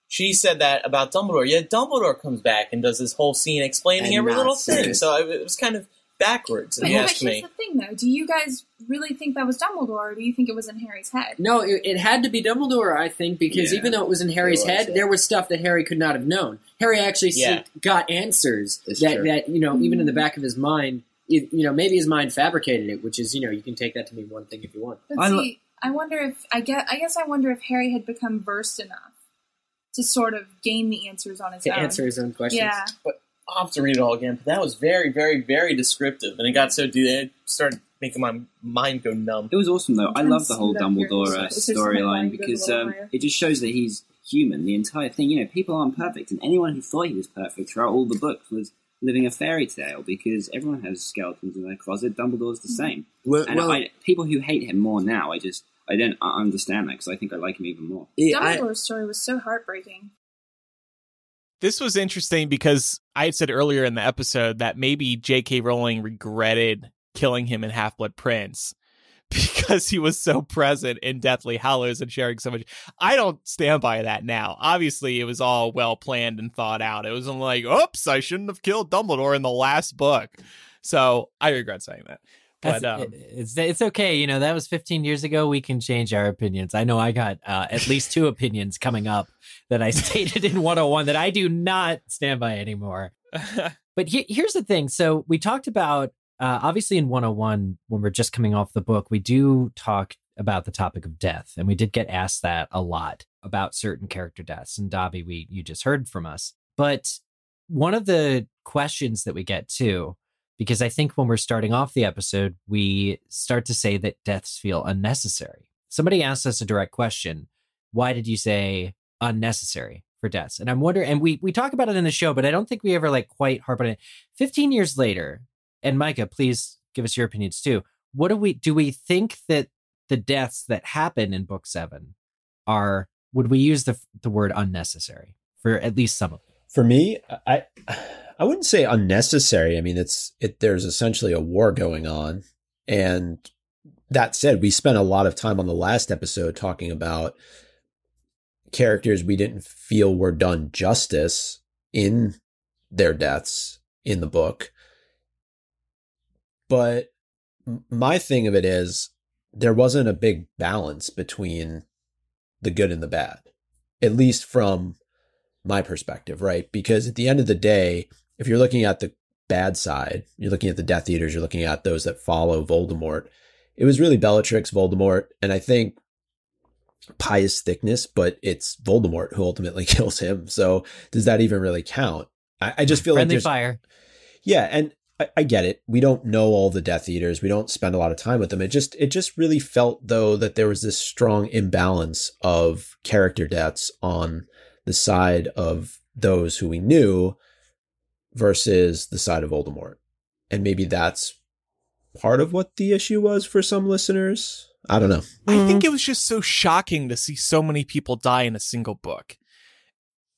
She said that about Dumbledore. Yet Dumbledore comes back and does this whole scene explaining And every not little thing. So it, it was kind of backwards, if But, you but ask here's me. the thing, though. Do you guys really think that was Dumbledore, or do you think it was in Harry's head? No, it, it had to be Dumbledore, I think, because Yeah. even though it was in Harry's was, head, yeah. there was stuff that Harry could not have known. Harry actually Yeah. se- got answers It's that, true. that you know, even in the mm. back of his mind, it, you know, maybe his mind fabricated it, which is, you know, you can take that to mean one thing if you want. But I lo- see, I wonder if I get. I guess I wonder if Harry had become versed enough to sort of gain the answers on his own. To own. answer his own questions. Yeah. I'll have to read it all again, but that was very, very, very descriptive, and it got so deep, it started making my mind go numb. It was awesome though. I love the whole trying to see that Dumbledore here. uh, It's just my storyline because um, it just shows that he's human. The entire thing, you know, people aren't perfect, and anyone who thought he was perfect throughout all the books was living a fairy tale because everyone has skeletons in their closet. Dumbledore's the same, well, and well, I, people who hate him more now, I just I don't uh, understand that because I think I like him even more. yeah, I- Dumbledore's story was so heartbreaking. This was interesting because I had said earlier in the episode that maybe J.K. Rowling regretted killing him in Half Blood Prince because he was so present in Deathly Hallows and sharing so much. I don't stand by that now. Obviously, it was all well planned and thought out. It wasn't like, oops, I shouldn't have killed Dumbledore in the last book. So I regret saying that. But um, it's it's okay. You know that was 15 years ago. We can change our opinions. I know I got uh, at least two opinions coming up that I stated in 101 that I do not stand by anymore. But he- here's the thing. So we talked about uh, obviously in 101 when we're just coming off the book, we do talk about the topic of death, and we did get asked that a lot about certain character deaths. And Dobby, we you just heard from us, but one of the questions that we get too because I think when we're starting off the episode, we start to say that deaths feel unnecessary. Somebody asked us a direct question Why did you say unnecessary for deaths? And I'm wondering, and we, we talk about it in the show, but I don't think we ever like quite harp on it. 15 years later, and Micah, please give us your opinions too. What do we do? We think that the deaths that happen in book seven are, would we use the, the word unnecessary for at least some of them? For me, I I wouldn't say unnecessary. I mean, it's it. There's essentially a war going on, and that said, we spent a lot of time on the last episode talking about characters we didn't feel were done justice in their deaths in the book. But my thing of it is there wasn't a big balance between the good and the bad, at least from my perspective, right? Because at the end of the day, if you're looking at the bad side, you're looking at the Death Eaters, you're looking at those that follow Voldemort. It was really Bellatrix, Voldemort, and I think Pius Thicknesse, but it's Voldemort who ultimately kills him. So does that even really count? I, I just feel like Friendly there's fire. yeah, and I, I get it. We don't know all the Death Eaters. We don't spend a lot of time with them. It just it just really felt though that there was this strong imbalance of character deaths on the side of those who we knew versus the side of Voldemort. And maybe that's part of what the issue was for some listeners. I don't know. I mm-hmm. think it was just so shocking to see so many people die in a single book.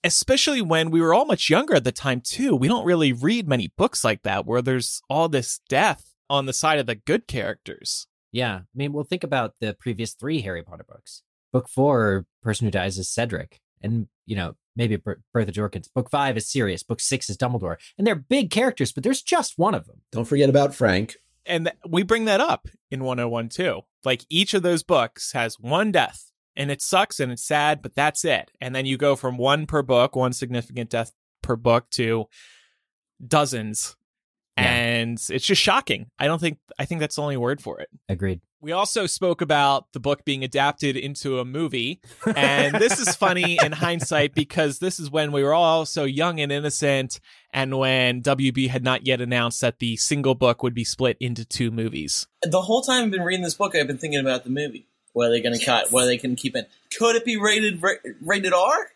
Especially when we were all much younger at the time, too. We don't really read many books like that where there's all this death on the side of the good characters. Yeah. I mean, we'll think about the previous three Harry Potter books. Book four, person who dies is Cedric. And, you know, maybe Bertha Jorkins. Book five is Sirius. Book six is Dumbledore. And they're big characters, but there's just one of them. Don't forget about Frank. And th- we bring that up in 101 too. Like each of those books has one death and it sucks and it's sad, but that's it. And then you go from one per book, one significant death per book to dozens. Yeah. And it's just shocking. I don't think, I think that's the only word for it. Agreed. We also spoke about the book being adapted into a movie. And this is funny in hindsight because this is when we were all so young and innocent and when WB had not yet announced that the single book would be split into two movies. The whole time I've been reading this book, I've been thinking about the movie. What are they going to cut? What are they going to keep in? Could it be rated rated R?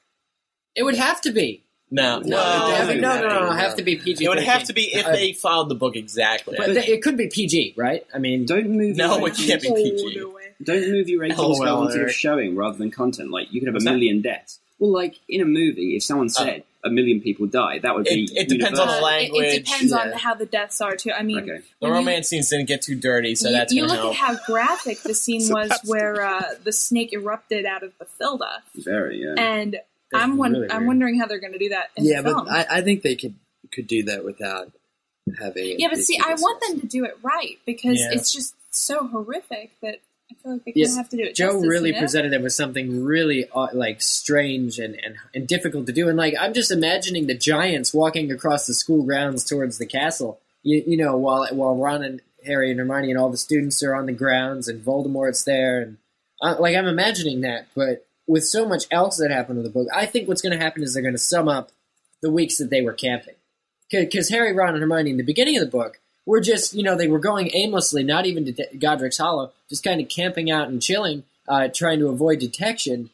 It would have to be. No, No, well, it would- no, have no, to no, be, no, no. have to be PG. it would have to be if Uh, they followed the book exactly. But it could be PG, right? I mean, Don't movie no, it ratings, can't be PG. don't movie ratings LOL, go onto the showing rather than content? Like you could have a million deaths. Well, like in a movie, if someone said a million people die, that would be. It- it depends on the universal. Uh, it- language, It, depends on how the deaths are too. I mean, Okay. The when you- romance scenes didn't get too dirty, so you, that's you look help. at how graphic the scene So was, where uh, the snake erupted out of Bathilda, Very, yeah. and That's I'm won- really I'm weird. wondering how they're going to do that in yeah, the but I, I think they could could do that without having. yeah, but see, I want them to do it right because Yeah. it's just so horrific that I feel like they Yes, kind of have to do it. Joe justice, really you know? presented it with something really uh, like strange and, and and difficult to do. And like I'm just imagining the giants walking across the school grounds towards the castle. You, you know, while while Ron and Harry and Hermione and all the students are on the grounds and Voldemort's there, and uh, like I'm imagining that. But with so much else that happened in the book, I think what's going to happen is they're going to sum up the weeks that they were camping. Because Harry, Ron, and Hermione in the beginning of the book were just, you know, they were going aimlessly, not even to De- Godric's Hollow, just kind of camping out and chilling, uh, trying to avoid detection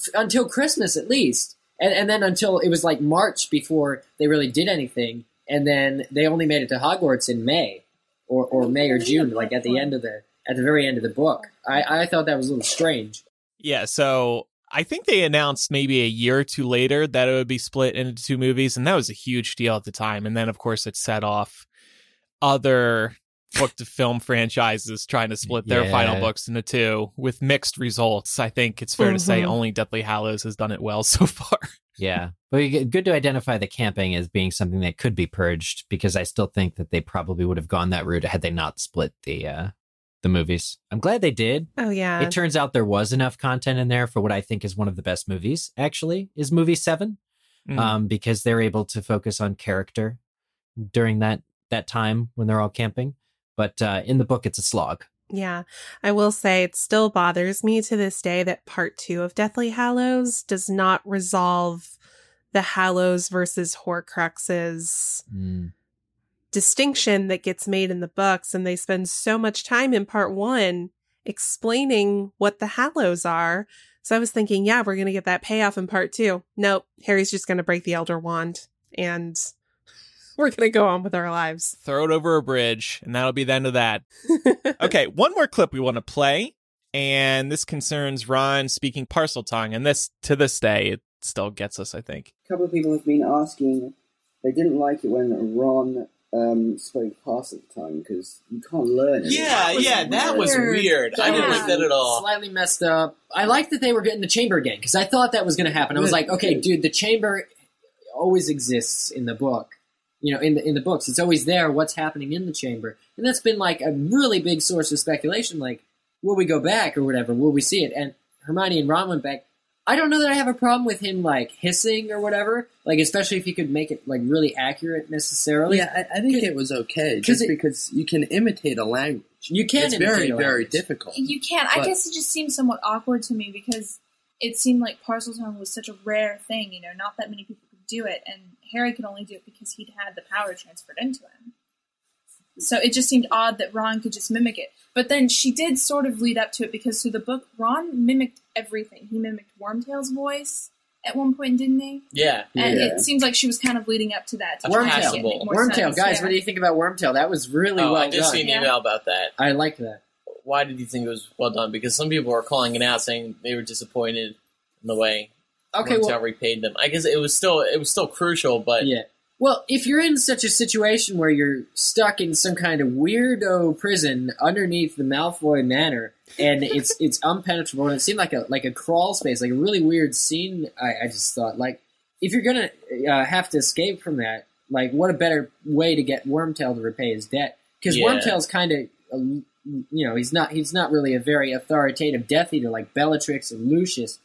f- until Christmas at least. And, and then until it was like March before they really did anything. And then they only made it to Hogwarts in May or, or May or June, like at the end of the, at the very end of the book. I, I thought that was a little strange. Yeah, so I think they announced maybe a year or two later that it would be split into two movies, and that was a huge deal at the time. And then, of course, it set off other book to film franchises trying to split their Yeah. final books into two with mixed results. I think it's fair to say Mhm. only Deathly Hallows has done it well so far. Yeah. But good to identify the camping as being something that could be purged because I still think that they probably would have gone that route had they not split the uh the movies. I'm glad they did. Oh yeah. It turns out there was enough content in there for what I think is one of the best movies, actually, is movie 7. Mm. Um because they're able to focus on character during that that time when they're all camping. But uh in the book it's a slog. Yeah, I will say it still bothers me to this day that part two of Deathly Hallows does not resolve the Hallows versus Horcruxes Mm. Distinction that gets made in the books. And they spend so much time in part one explaining what the Hallows are. So I was thinking, yeah, we're going to get that payoff in part two. Nope, Harry's just going to break the Elder Wand and we're going to go on with our lives. Throw it over a bridge, and that'll be the end of that. okay, one more clip we want to play, and this concerns Ron speaking Parseltongue, and this to this day it still gets us. I think. A couple of people have been asking, they didn't like it when Ron um, spoke the time because you can't learn it. Yeah, was yeah, that was weird. weird. I didn't like that at all. Slightly messed up. I like that they were getting the chamber again because I thought that was going to happen. I was like, okay, dude, the chamber always exists in the book. You know, in the in the books, it's always there. What's happening in the chamber, and that's been like a really big source of speculation. Like, will we go back or whatever? Will we see it? And Hermione and Ron went back. I don't know that I have a problem with him like hissing or whatever. Like, especially if he could make it like really accurate necessarily. Yeah, I, I think it was okay 'Cause just it- because you can imitate a language. you can. It's imitate very, a very difficult. You can't. I guess it just seems somewhat awkward to me because it seemed like Parseltongue was such a rare thing. You know, not that many people could do it, and Harry could only do it because he'd had the power transferred into him. So it just seemed odd that Ron could just mimic it. But then she did sort of lead up to it because through the book, Ron mimicked everything. He mimicked Wormtail's voice at one point, didn't he? Yeah. And Yeah. it seems like she was kind of leading up to that. To Wormtail. to Wormtail, sense, guys, yeah. what do you think about Wormtail? That was really oh, well I did done. see an Yeah. about that. I like that. why did you think it was well done? Because some people were calling it out, saying they were disappointed in the way Okay, Wormtail well, repaid them. I guess it was still it was still crucial, but yeah. Well, if you're in such a situation where you're stuck in some kind of weirdo prison underneath the Malfoy Manor, and it's it's unpenetrable, and it seemed like a like a crawl space, like a really weird scene. I, I just thought, like, if you're gonna uh, have to escape from that, like, what a better way to get Wormtail to repay his debt? Because Yeah. Wormtail's kind of, uh, you know, he's not he's not really a very authoritative Death Eater like Bellatrix and Lucius.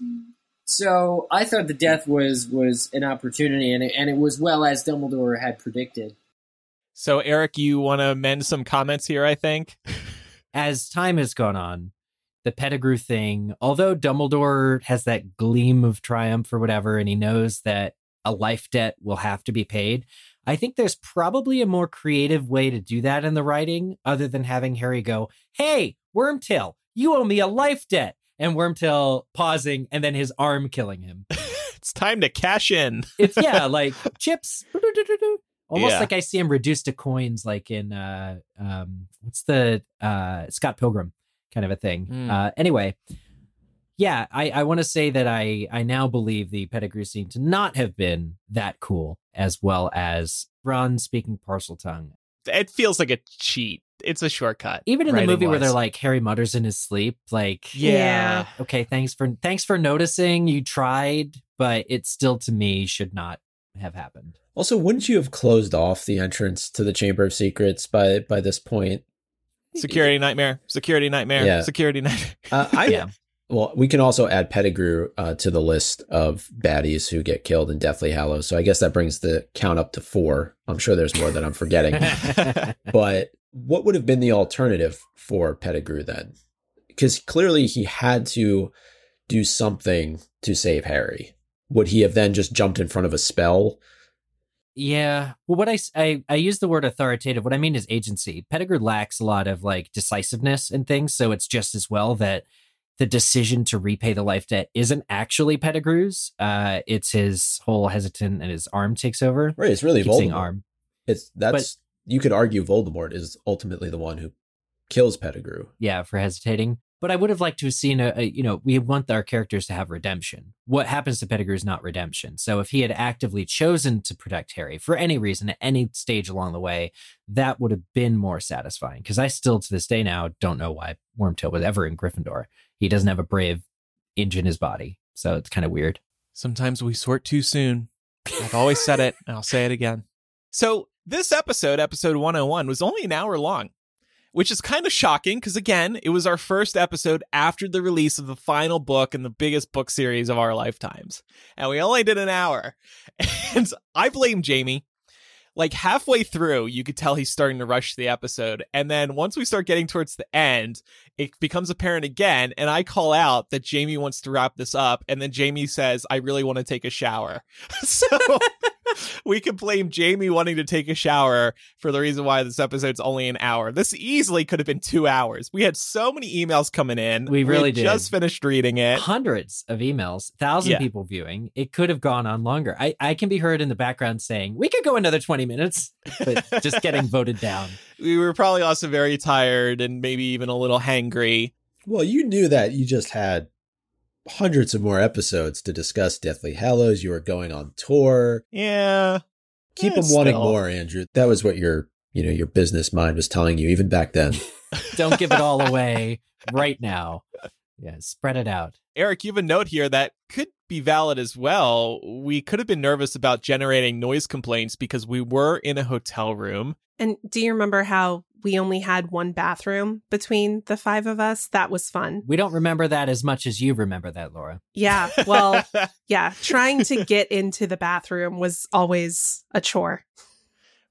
So I thought the death was was an opportunity, and it, and it was well as Dumbledore had predicted. So, Eric, you want to amend some comments here, I think? As time has gone on, the Pettigrew thing, although Dumbledore has that gleam of triumph or whatever, and he knows that a life debt will have to be paid, I think there's probably a more creative way to do that in the writing other than having Harry go, Hey, Wormtail, you owe me a life debt. And Wormtail pausing and then his arm killing him. It's time to cash in. It's yeah, like chips. Almost Yeah. like I see him reduced to coins, like in uh, um, what's the uh, Scott Pilgrim kind of a thing. Hmm. Uh, anyway, yeah, I, I want to say that I I now believe the Pettigrew scene to not have been that cool, as well as Ron speaking Parseltongue. It feels like a cheat. It's a shortcut. Even in the movie where they're like Harry mutters in his sleep, like yeah. okay, thanks for thanks for noticing. You tried, but it still to me should not have happened. Also, wouldn't you have closed off the entrance to the Chamber of Secrets by by this point? Security nightmare. Security nightmare. Yeah. Security nightmare. Uh, I Yeah. Well, we can also add Pettigrew uh, to the list of baddies who get killed in Deathly Hallows. So I guess that brings the count up to four. I'm sure there's more that I'm forgetting. but what would have been the alternative for Pettigrew then? Because clearly he had to do something to save Harry. Would he have then just jumped in front of a spell? Yeah. Well, what I I use the word authoritative. What I mean is agency. Pettigrew lacks a lot of like decisiveness and things. So it's just as well that the decision to repay the life debt isn't actually Pettigrew's. Uh, it's his whole hesitant and his arm takes over. Right, it's really Voldemort. arm. It's that's you could argue Voldemort is ultimately the one who kills Pettigrew. Yeah, for hesitating. But I would have liked to have seen a, a you know, we want our characters to have redemption. What happens to Pettigrew is not redemption. So if he had actively chosen to protect Harry for any reason at any stage along the way, that would have been more satisfying. Because I still to this day now don't know why Wormtail was ever in Gryffindor. He doesn't have a brave inch in his body. So it's kind of weird. Sometimes we sort too soon. I've always said it, and I'll say it again. So, this episode, episode 101, was only an hour long, which is kind of shocking because, again, it was our first episode after the release of the final book in the biggest book series of our lifetimes. And we only did an hour. And I blame Jamie. Like halfway through, you could tell he's starting to rush the episode. And then once we start getting towards the end, it becomes apparent again. And I call out that Jamie wants to wrap this up. And then Jamie says, I really want to take a shower. so we could blame Jamie wanting to take a shower for the reason why this episode's only an hour. This easily could have been two hours. We had so many emails coming in. We really had did. just finished reading it. Hundreds of emails, thousand Yeah. people viewing. It could have gone on longer. I, I can be heard in the background saying, we could go another 20 minutes, but just getting voted down. We were probably also very tired and maybe even a little hangry. Well, you knew that you just had hundreds of more episodes to discuss Deathly Hallows. You were going on tour. Yeah. Keep Yeah, them wanting still. more, Andrew. That was what your you know your business mind was telling you even back then. Don't give it all away right now. Yeah, spread it out. Eric, you have a note here that could be valid as well. We could have been nervous about generating noise complaints because we were in a hotel room. And do you remember how we only had one bathroom between the five of us? That was fun. We don't remember that as much as you remember that, Laura. Yeah. Well, yeah. Trying to get into the bathroom was always a chore.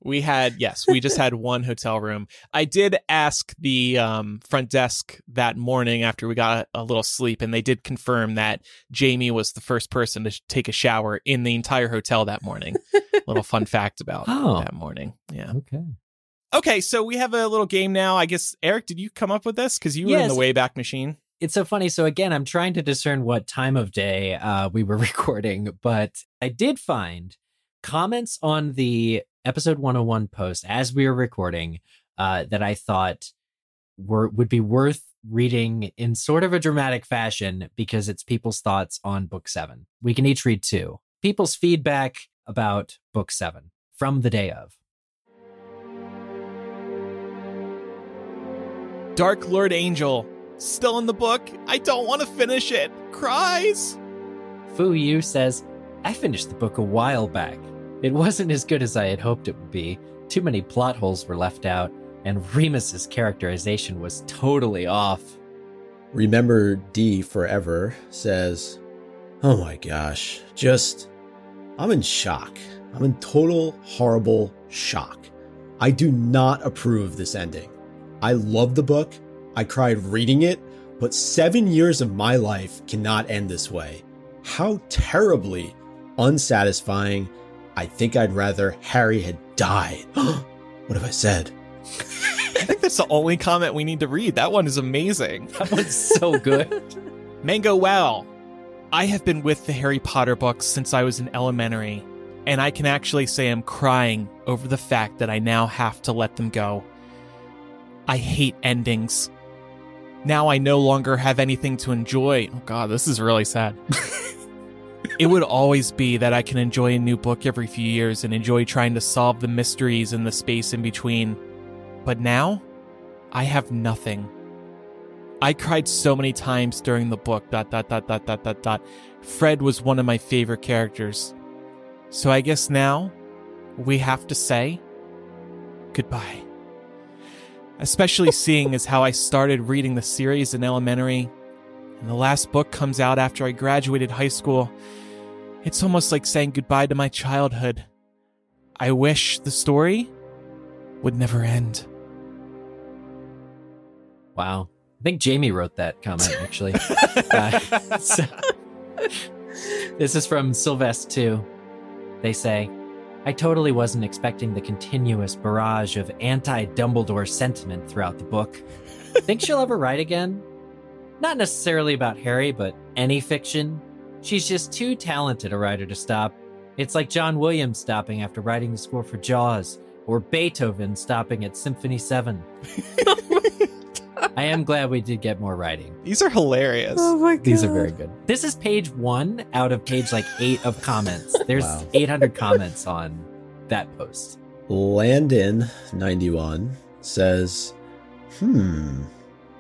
We had yes, we just had one hotel room. I did ask the um, front desk that morning after we got a little sleep, and they did confirm that Jamie was the first person to sh- take a shower in the entire hotel that morning. little fun fact about Oh. that morning. Yeah. Okay. Okay, so we have a little game now. I guess Eric, did you come up with this because you were in the Wayback Machine? It's so funny. So again, I'm trying to discern what time of day uh, we were recording, but I did find comments on the episode 101 post as we were recording uh, that I thought were would be worth reading in sort of a dramatic fashion because it's people's thoughts on book seven. We can each read two. People's feedback about book seven from the day of. Dark Lord Angel, still in the book. I don't want to finish it. Cries. Fu Yu says, I finished the book a while back. It wasn't as good as I had hoped it would be. Too many plot holes were left out, and Remus's characterization was totally off. Remember D forever says, Oh my gosh, just, I'm in shock. I'm in total horrible shock. I do not approve this ending. I love the book. I cried reading it, but seven years of my life cannot end this way. How terribly unsatisfying. I think I'd rather Harry had died. what have I said? I think that's the only comment we need to read. That one is amazing. That one's so good. Mango Wow. I have been with the Harry Potter books since I was in elementary, and I can actually say I'm crying over the fact that I now have to let them go. I hate endings. Now I no longer have anything to enjoy. Oh god, this is really sad. it would always be that I can enjoy a new book every few years and enjoy trying to solve the mysteries in the space in between. But now, I have nothing. I cried so many times during the book. Dot dot dot dot dot dot dot. Fred was one of my favorite characters. So I guess now we have to say goodbye. Especially seeing as how I started reading the series in elementary, and the last book comes out after I graduated high school. It's almost like saying goodbye to my childhood. I wish the story would never end. Wow. I think Jamie wrote that comment, actually. uh, so, this is from Sylvester too. They say, I totally wasn't expecting the continuous barrage of anti Dumbledore sentiment throughout the book. Think she'll ever write again? Not necessarily about Harry, but any fiction. She's just too talented a writer to stop. It's like John Williams stopping after writing the score for Jaws, or Beethoven stopping at Symphony 7. I am glad we did get more writing. These are hilarious. Oh my god. These are very good. This is page one out of page like eight of comments. There's Wow. 800 comments on that post. Landon91 says, Hmm,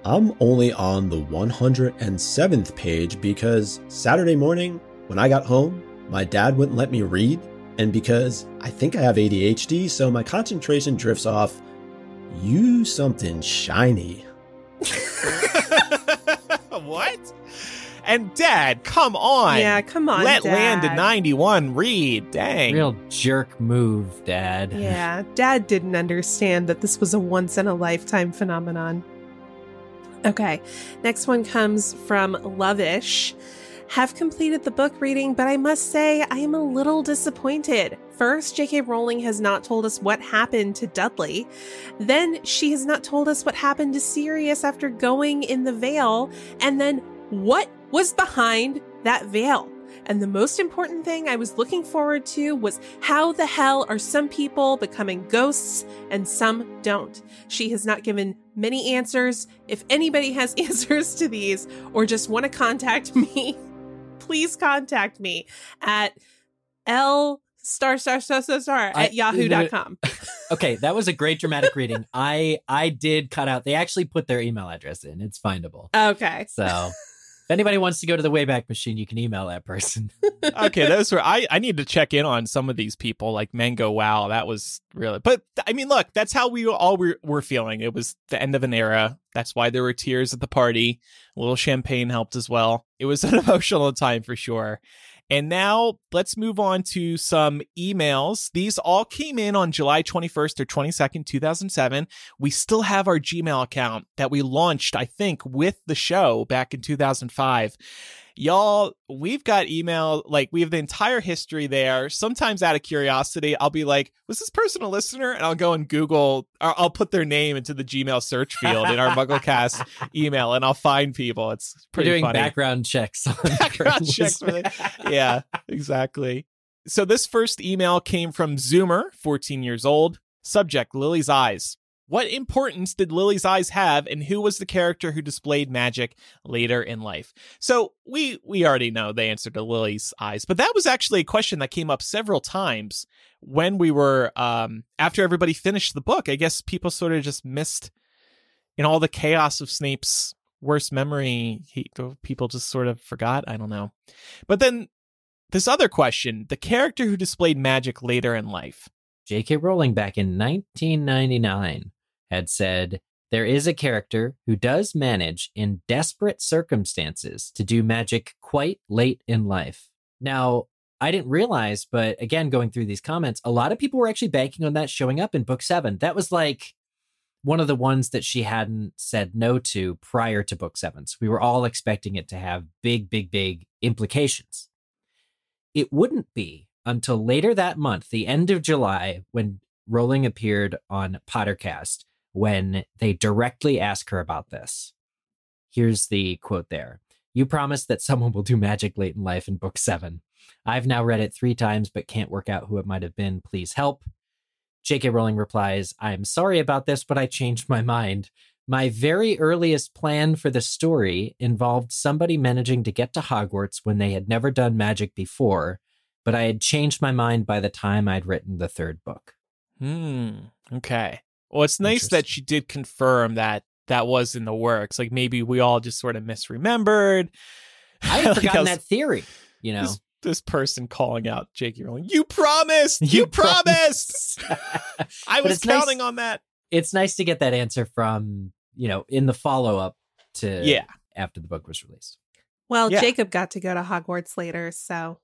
I'm only on the 107th page because Saturday morning when I got home, my dad wouldn't let me read. And because I think I have ADHD, so my concentration drifts off. You something shiny. what? And Dad, come on. Yeah, come on. Let Dad. Landon 91 read. Dang. Real jerk move, Dad. Yeah, Dad didn't understand that this was a once in a lifetime phenomenon. Okay, next one comes from Lovish. Have completed the book reading, but I must say I am a little disappointed. First, J.K. Rowling has not told us what happened to Dudley. Then, she has not told us what happened to Sirius after going in the veil. And then, what was behind that veil? And the most important thing I was looking forward to was how the hell are some people becoming ghosts and some don't? She has not given many answers. If anybody has answers to these or just want to contact me, please contact me at L star star star star star I- at yahoo.com. Okay, that was a great dramatic reading. I I did cut out. They actually put their email address in. It's findable. Okay. So if anybody wants to go to the Wayback Machine, you can email that person. okay, those were I, I need to check in on some of these people like Mango Wow. That was really but I mean look, that's how we all were, were feeling. It was the end of an era. That's why there were tears at the party. A little champagne helped as well. It was an emotional time for sure. And now let's move on to some emails. These all came in on July 21st or 22nd, 2007. We still have our Gmail account that we launched, I think, with the show back in 2005 y'all we've got email like we have the entire history there. Sometimes out of curiosity i'll be like was this person a listener? And i'll go and google or i'll put their name into the gmail search field in our mugglecast email and i'll find people. It's We're pretty doing funny. background checks background checks yeah exactly. So this first email came from zoomer 14 years old. Subject lily's eyes What importance did Lily's eyes have, and who was the character who displayed magic later in life? So we we already know the answer to Lily's eyes, but that was actually a question that came up several times when we were um, after everybody finished the book. I guess people sort of just missed in all the chaos of Snape's worst memory. He, people just sort of forgot. I don't know, but then this other question: the character who displayed magic later in life. J.K. Rowling back in 1999 had said, There is a character who does manage, in desperate circumstances, to do magic quite late in life. Now, I didn't realize, but again, going through these comments, a lot of people were actually banking on that showing up in book seven. That was like one of the ones that she hadn't said no to prior to book seven. So we were all expecting it to have big, big, big implications. It wouldn't be until later that month, the end of July, when Rowling appeared on Pottercast when they directly ask her about this. Here's the quote there. You promised that someone will do magic late in life in book seven. I've now read it three times but can't work out who it might have been. Please help. J.K. Rowling replies, I'm sorry about this, but I changed my mind. My very earliest plan for the story involved somebody managing to get to Hogwarts when they had never done magic before, but I had changed my mind by the time I'd written the third book. Hmm. Okay. Well, it's nice that she did confirm that that was in the works. Like maybe we all just sort of misremembered. I had forgotten that theory. You know, this, this person calling out J.K. Rowling. You promised. You, you promised. I was counting nice, on that. It's nice to get that answer from you know in the follow up to yeah after the book was released. Well, Yeah. Jacob got to go to Hogwarts later, so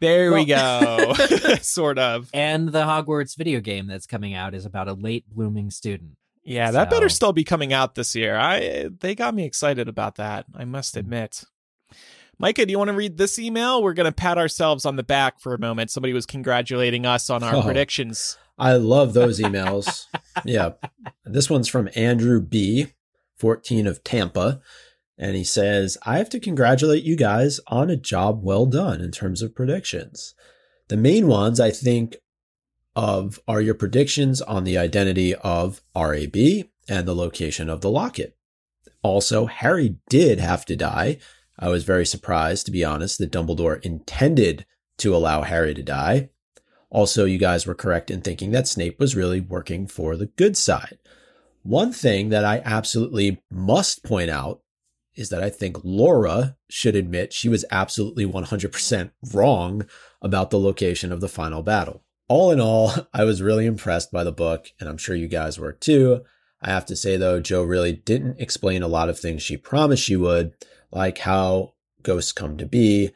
There we go. sort of. And the Hogwarts video game that's coming out is about a late blooming student. Yeah, that better still be coming out this year. I they got me excited about that. I must hmm. admit. Micah, do you want to read this email? We're going to pat ourselves on the back for a moment. Somebody was congratulating us on our Oh. predictions. I love those emails. yeah. This one's from Andrew B, 14 of Tampa. And he says, I have to congratulate you guys on a job well done in terms of predictions. The main ones I think of are your predictions on the identity of RAB and the location of the locket. Also, Harry did have to die. I was very surprised, to be honest, that Dumbledore intended to allow Harry to die. Also, you guys were correct in thinking that Snape was really working for the good side. One thing that I absolutely must point out is that I think Laura should admit she was absolutely 100% wrong about the location of the final battle. All in all, I was really impressed by the book, and I'm sure you guys were too. I have to say though, Joe really didn't explain a lot of things she promised she would, like how ghosts come to be,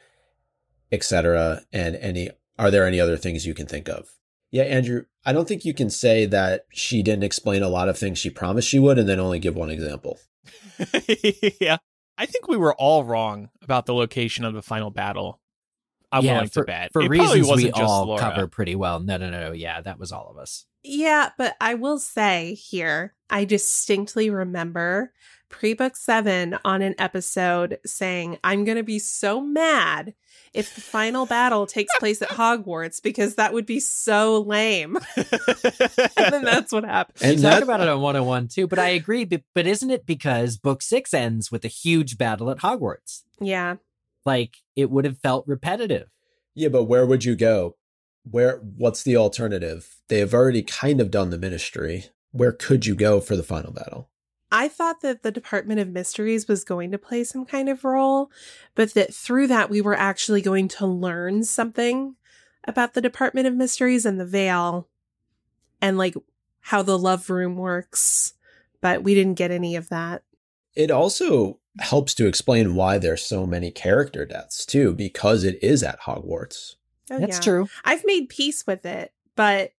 etc. And any are there any other things you can think of? Yeah, Andrew, I don't think you can say that she didn't explain a lot of things she promised she would and then only give one example. yeah. I think we were all wrong about the location of the final battle. I'm yeah, willing for, to bet. for it reasons we wasn't just all Laura. cover pretty well. No, no, no, no. Yeah, that was all of us. Yeah, but I will say here, I distinctly remember pre book seven on an episode saying, I'm going to be so mad if the final battle takes place at Hogwarts because that would be so lame. and then that's what happened. And And talk that- about it on 101 too, but I agree. But, but isn't it because book six ends with a huge battle at Hogwarts? Yeah. Like it would have felt repetitive. Yeah, but where would you go? Where what's the alternative? They have already kind of done the ministry. Where could you go for the final battle? I thought that the Department of Mysteries was going to play some kind of role, but that through that we were actually going to learn something about the Department of Mysteries and the Veil and like how the love room works. But we didn't get any of that. It also helps to explain why there's so many character deaths too, because it is at Hogwarts. Oh, That's yeah. true. I've made peace with it, but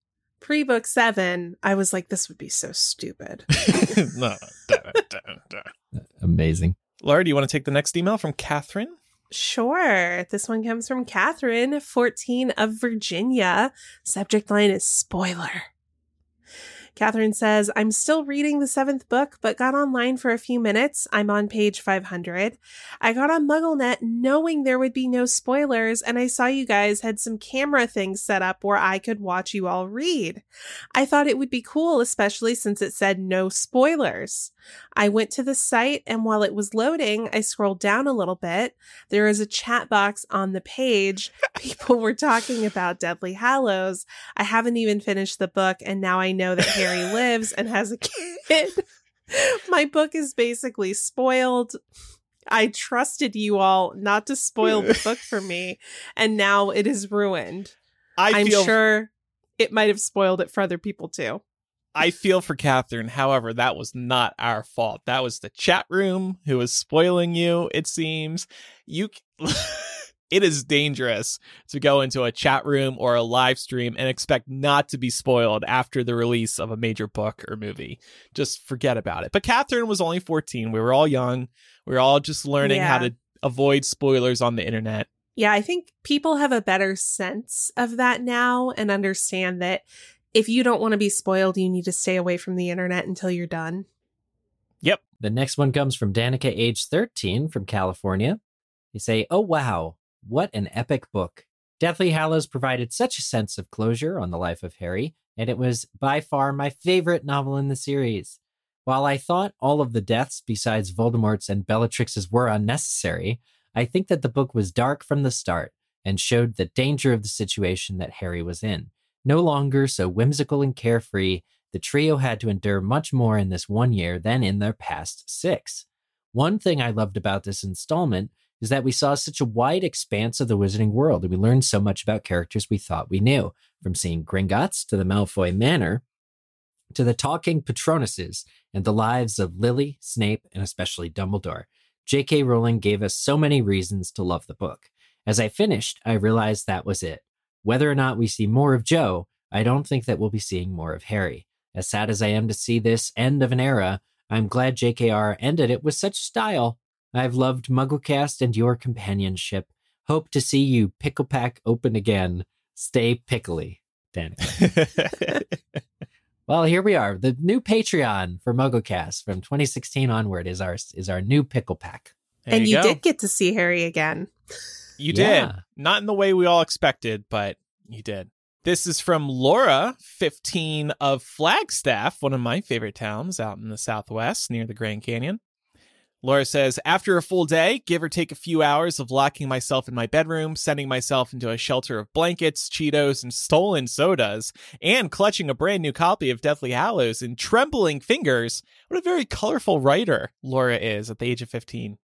pre book seven, I was like, this would be so stupid. no, no, no, no. Amazing. Laura, do you want to take the next email from Catherine? Sure. This one comes from Catherine, 14 of Virginia. Subject line is spoiler. Catherine says, I'm still reading the seventh book, but got online for a few minutes. I'm on page 500. I got on MuggleNet knowing there would be no spoilers, and I saw you guys had some camera things set up where I could watch you all read. I thought it would be cool, especially since it said no spoilers. I went to the site, and while it was loading, I scrolled down a little bit. There is a chat box on the page. People were talking about Deadly Hallows. I haven't even finished the book, and now I know that lives and has a kid. My book is basically spoiled. I trusted you all not to spoil the book for me, and now it is ruined. I I'm feel sure it might have spoiled it for other people too. I feel for Catherine. However, that was not our fault. That was the chat room who was spoiling you. It seems you. it is dangerous to go into a chat room or a live stream and expect not to be spoiled after the release of a major book or movie. Just forget about it. But Catherine was only 14. We were all young. We were all just learning how to avoid spoilers on the internet. Yeah, I think people have a better sense of that now and understand that if you don't want to be spoiled, you need to stay away from the internet until you're done. Yep. The next one comes from Danica, age 13, from California. They say, Oh, wow, what an epic book. Deathly Hallows provided such a sense of closure on the life of Harry, and it was by far my favorite novel in the series. While I thought all of the deaths besides Voldemort's and Bellatrix's were unnecessary, I think that the book was dark from the start and showed the danger of the situation that Harry was in. No longer so whimsical and carefree, the trio had to endure much more in this one year than in their past six. One thing I loved about this installment is that we saw such a wide expanse of the Wizarding world, and we learned so much about characters we thought we knew, from seeing Gringotts to the Malfoy Manor, to the talking Patronuses and the lives of Lily, Snape, and especially Dumbledore. J.K. Rowling gave us so many reasons to love the book. As I finished, I realized that was it. Whether or not we see more of Jo, I don't think that we'll be seeing more of Harry. As sad as I am to see this end of an era, I'm glad JKR ended it with such style. I've loved MuggleCast and your companionship. Hope to see you pickle pack open again. Stay pickly, Danny. well, here we are. The new Patreon for MuggleCast from 2016 onward is our is our new pickle pack. There and you, go. did get to see Harry again. You Yeah. did. Not in the way we all expected, but you did. This is from Laura, 15 of Flagstaff, one of my favorite towns out in the Southwest near the Grand Canyon. Laura says, After a full day, give or take a few hours of locking myself in my bedroom, sending myself into a shelter of blankets, Cheetos, and stolen sodas, and clutching a brand new copy of Deathly Hallows in trembling fingers, what a very colorful writer Laura is at the age of 15.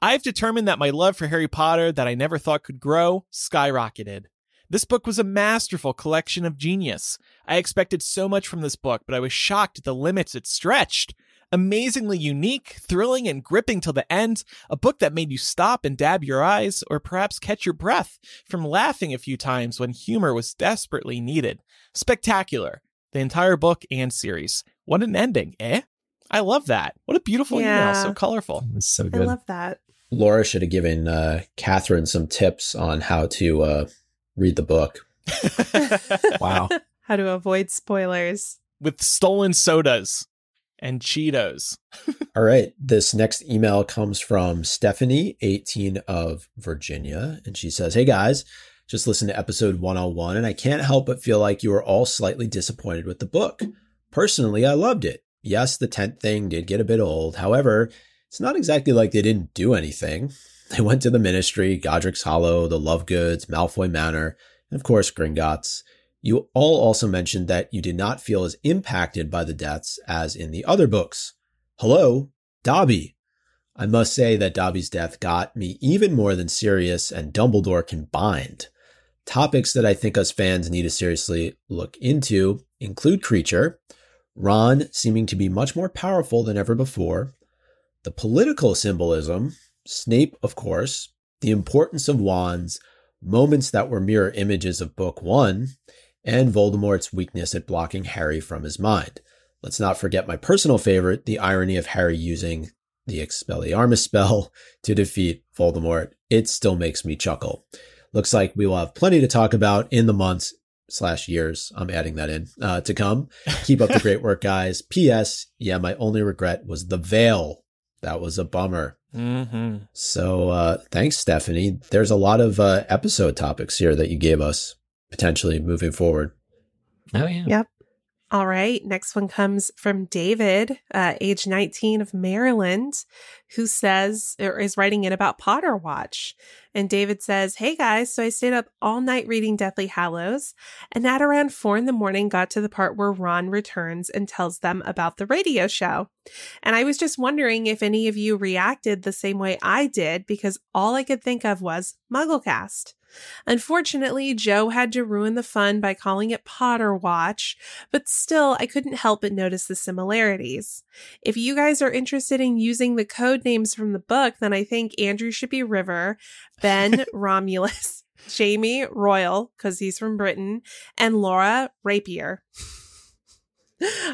I've determined that my love for Harry Potter that I never thought could grow skyrocketed. This book was a masterful collection of genius. I expected so much from this book, but I was shocked at the limits it stretched. Amazingly unique, thrilling, and gripping till the end, a book that made you stop and dab your eyes, or perhaps catch your breath from laughing a few times when humor was desperately needed. Spectacular. The entire book and series. What an ending, eh? I love that. What a beautiful Yeah. email. So colorful. It was so I love that. Laura should have given uh, Catherine some tips on how to uh, read the book. wow. How to avoid spoilers. With stolen sodas and Cheetos. All right. This next email comes from Stephanie, 18 of Virginia. And she says, Hey guys, just listen to episode 101, and I can't help but feel like you are all slightly disappointed with the book. Personally, I loved it. Yes, the tent thing did get a bit old. However, it's not exactly like they didn't do anything. They went to the Ministry, Godric's Hollow, the Lovegoods, Malfoy Manor, and of course, Gringotts. You all also mentioned that you did not feel as impacted by the deaths as in the other books. Hello, Dobby. I must say that Dobby's death got me even more than Sirius and Dumbledore combined. Topics that I think us fans need to seriously look into include Kreacher, Ron seeming to be much more powerful than ever before, the political symbolism, Snape, of course, the importance of wands, moments that were mirror images of Book One, and Voldemort's weakness at blocking Harry from his mind. Let's not forget my personal favorite, the irony of Harry using the Expelliarmus spell to defeat Voldemort. It still makes me chuckle. Looks like we will have plenty to talk about in the months slash years. I'm adding that in uh, to come. Keep up the great work, guys. P.S. Yeah, my only regret was the veil. That was a bummer. Mm-hmm. So uh, thanks, Stephanie. There's a lot of uh, episode topics here that you gave us potentially moving forward. Oh yeah. Yep. All right. Next one comes from David, uh, age 19 of Maryland, who says or is writing in about Potter Watch. And David says, Hey guys, so I stayed up all night reading Deathly Hallows, and at around four in the morning got to the part where Ron returns and tells them about the radio show. And I was just wondering if any of you reacted the same way I did, because all I could think of was Mugglecast. Unfortunately, Jo had to ruin the fun by calling it Potter Watch, but still, I couldn't help but notice the similarities. If you guys are interested in using the code names from the book, then I think Andrew should be River, Ben Romulus, Jamie Royal, because he's from Britain, and Laura Rapier.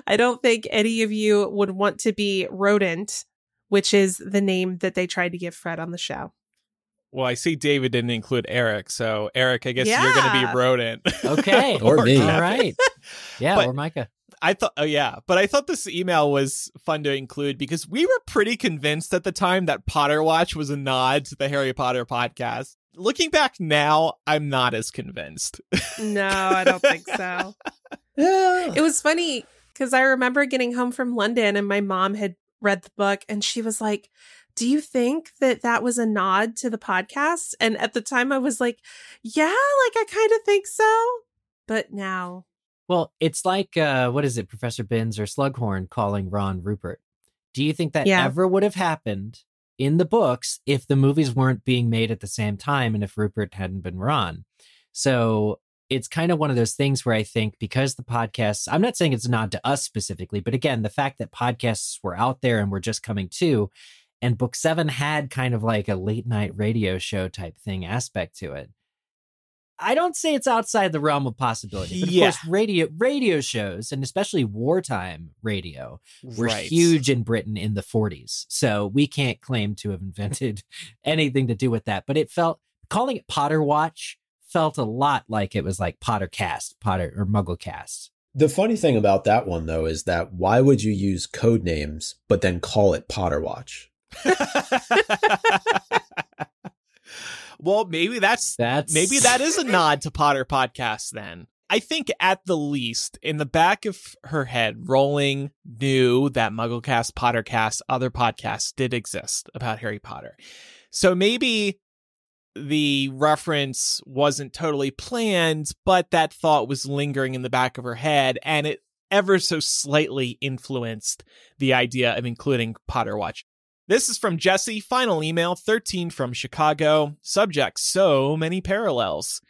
I don't think any of you would want to be Rodent, which is the name that they tried to give Fred on the show. Well, I see David didn't include Eric, so Eric, I guess you're going to be rodent. Okay. Or me. All right. Yeah, But- or Micah. I thought, oh yeah, but I thought this email was fun to include because we were pretty convinced at the time that Potter Watch was a nod to the Harry Potter podcast. Looking back now, I'm not as convinced. No, I don't think so. It was funny because I remember getting home from London and my mom had read the book and she was like, Do you think that that was a nod to the podcast? And at the time I was like, Yeah, like I kind of think so. But now, Well, it's like uh, what is it, Professor Binns or Slughorn calling Ron Rupert. Do you think that Yeah. ever would have happened in the books if the movies weren't being made at the same time and if Rupert hadn't been Ron? So it's kind of one of those things where I think because the podcasts, I'm not saying it's a nod to us specifically, but again, the fact that podcasts were out there and were just coming to, and book seven had kind of like a late night radio show type thing aspect to it. I don't say it's outside the realm of possibility, but of Yeah. course, radio radio shows and especially wartime radio were Right. huge in Britain in the 40s. So we can't claim to have invented anything to do with that. But it felt calling it Potter Watch felt a lot like it was like Potter Cast, Potter or Muggle Cast. The funny thing about that one, though, is that why would you use code names but then call it Potter Watch? well, maybe that's That's maybe that is a nod to Potter podcast then. I think at the least, in the back of her head, Rowling knew that Mugglecast, Pottercast, other podcasts did exist about Harry Potter. So maybe the reference wasn't totally planned, but that thought was lingering in the back of her head, and it ever so slightly influenced the idea of including Potter Watch. This is from Jesse. Final email 13 from Chicago. Subject So many parallels.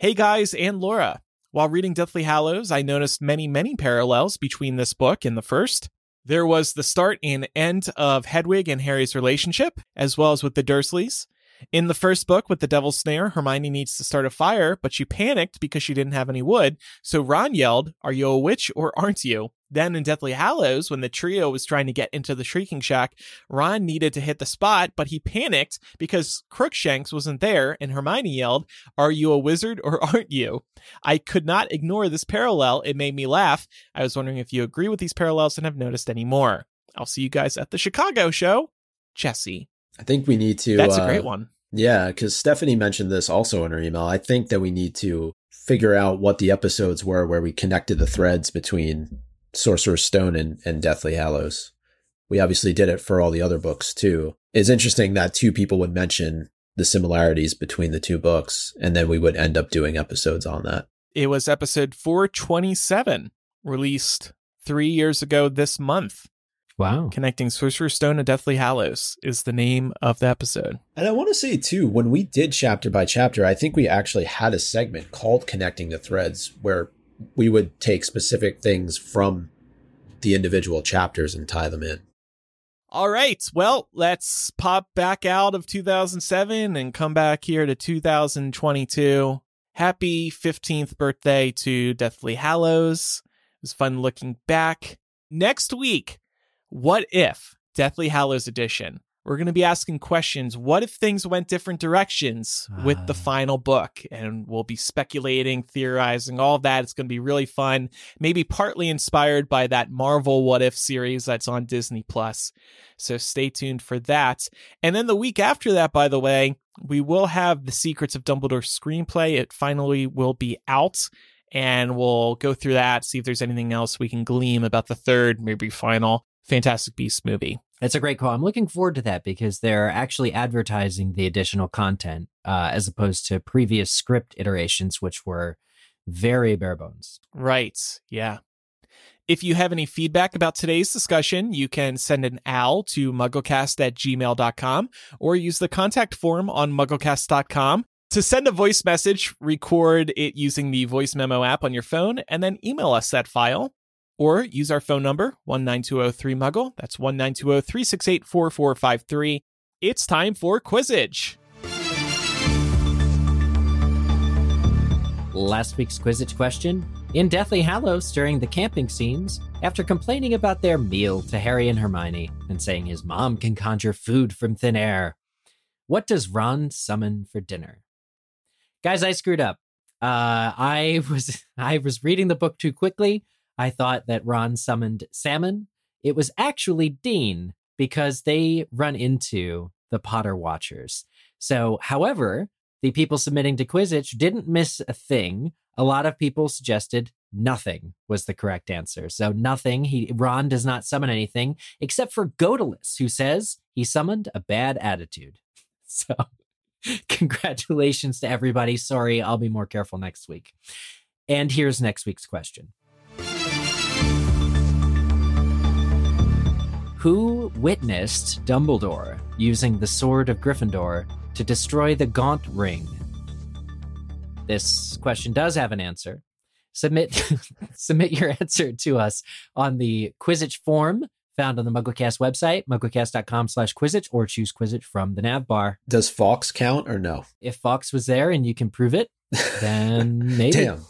Hey guys and Laura. While reading Deathly Hallows, I noticed many, many parallels between this book and the first. There was the start and end of Hedwig and Harry's relationship, as well as with the Dursleys. In the first book with the Devil's Snare, Hermione needs to start a fire, but she panicked because she didn't have any wood. So Ron yelled, Are you a witch or aren't you? Then in Deathly Hallows, when the trio was trying to get into the Shrieking Shack, Ron needed to hit the spot, but he panicked because Crookshanks wasn't there, and Hermione yelled, Are you a wizard or aren't you? I could not ignore this parallel. It made me laugh. I was wondering if you agree with these parallels and have noticed any more. I'll see you guys at the Chicago show. Jesse. I think we need to. That's a uh, great one. Yeah, because Stephanie mentioned this also in her email. I think that we need to figure out what the episodes were where we connected the threads between Sorcerer's Stone and, and Deathly Hallows. We obviously did it for all the other books too. It's interesting that two people would mention the similarities between the two books, and then we would end up doing episodes on that. It was episode 427, released three years ago this month. Wow. Connecting Sorcerer's Stone and Deathly Hallows is the name of the episode. And I want to say too, when we did chapter by chapter, I think we actually had a segment called Connecting the Threads where we would take specific things from the individual chapters and tie them in. All right. Well, let's pop back out of 2007 and come back here to 2022. Happy 15th birthday to Deathly Hallows. It was fun looking back. Next week, what if Deathly Hallows Edition we're going to be asking questions. What if things went different directions with the Ah. final book? And we'll be speculating, theorizing, all that. It's going to be really fun. Maybe partly inspired by that Marvel What If series that's on Disney Plus. So stay tuned for that. And then the week after that, by the way, we will have the Secrets of Dumbledore screenplay. It finally will be out. And we'll go through that, see if there's anything else we can glean about the third, maybe final Fantastic Beasts movie. It's a great call. I'm looking forward to that because they're actually advertising the additional content uh, as opposed to previous script iterations, which were very bare bones. Right. Yeah. If you have any feedback about today's discussion, you can send an owl to mugglecast at gmail.com or use the contact form on mugglecast.com. To send a voice message, record it using the voice memo app on your phone and then email us that file. Or use our phone number, 19203-MUGGLE. That's 19203684453. It's time for Quizzitch. Last week's Quizzitch question In Deathly Hallows, during the camping scenes, after complaining about their meal to Harry and Hermione and saying his mom can conjure food from thin air, what does Ron summon for dinner? Guys, I screwed up. Uh, I was I was reading the book too quickly. I thought that Ron summoned salmon. It was actually Dean because they run into the Potter Watchers. So, however, the people submitting to Quizzitch didn't miss a thing. A lot of people suggested nothing was the correct answer. So nothing. He Ron does not summon anything except for Godalus, who says he summoned a bad attitude. So congratulations to everybody. Sorry, I'll be more careful next week. And here's next week's question. Who witnessed Dumbledore using the sword of Gryffindor to destroy the Gaunt Ring? This question does have an answer. Submit submit your answer to us on the Quizzitch form found on the MuggleCast website, mugglecast.com slash Quizzitch, or choose Quizzitch from the nav bar. Does Fawkes count or no? If Fawkes was there and you can prove it, then maybe. Damn.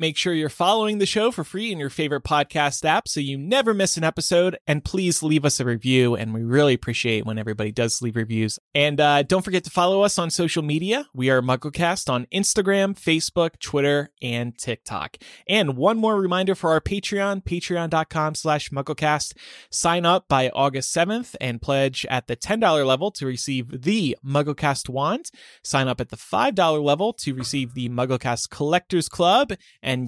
Make sure you're following the show for free in your favorite podcast app so you never miss an episode. And please leave us a review. And we really appreciate when everybody does leave reviews. And uh, don't forget to follow us on social media. We are MuggleCast on Instagram, Facebook, Twitter, and TikTok. And one more reminder for our Patreon, patreon.com slash MuggleCast. Sign up by August 7th and pledge at the $10 level to receive the MuggleCast wand. Sign up at the $5 level to receive the MuggleCast Collectors Club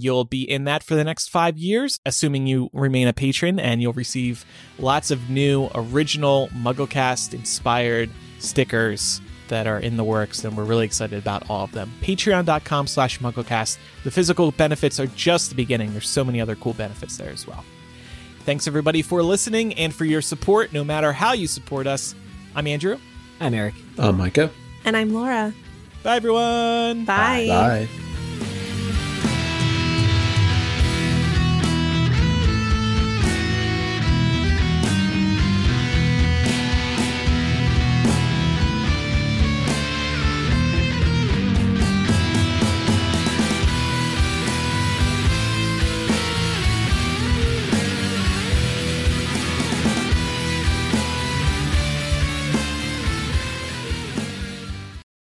you'll be in that for the next five years, assuming you remain a patron, and you'll receive lots of new, original MuggleCast inspired stickers that are in the works, and we're really excited about all of them. Patreon.com slash MuggleCast. The physical benefits are just the beginning. There's so many other cool benefits there as well. Thanks everybody for listening and for your support, no matter how you support us. I'm Andrew. I'm Eric. I'm Micah. And I'm Laura. Bye everyone. Bye. Bye.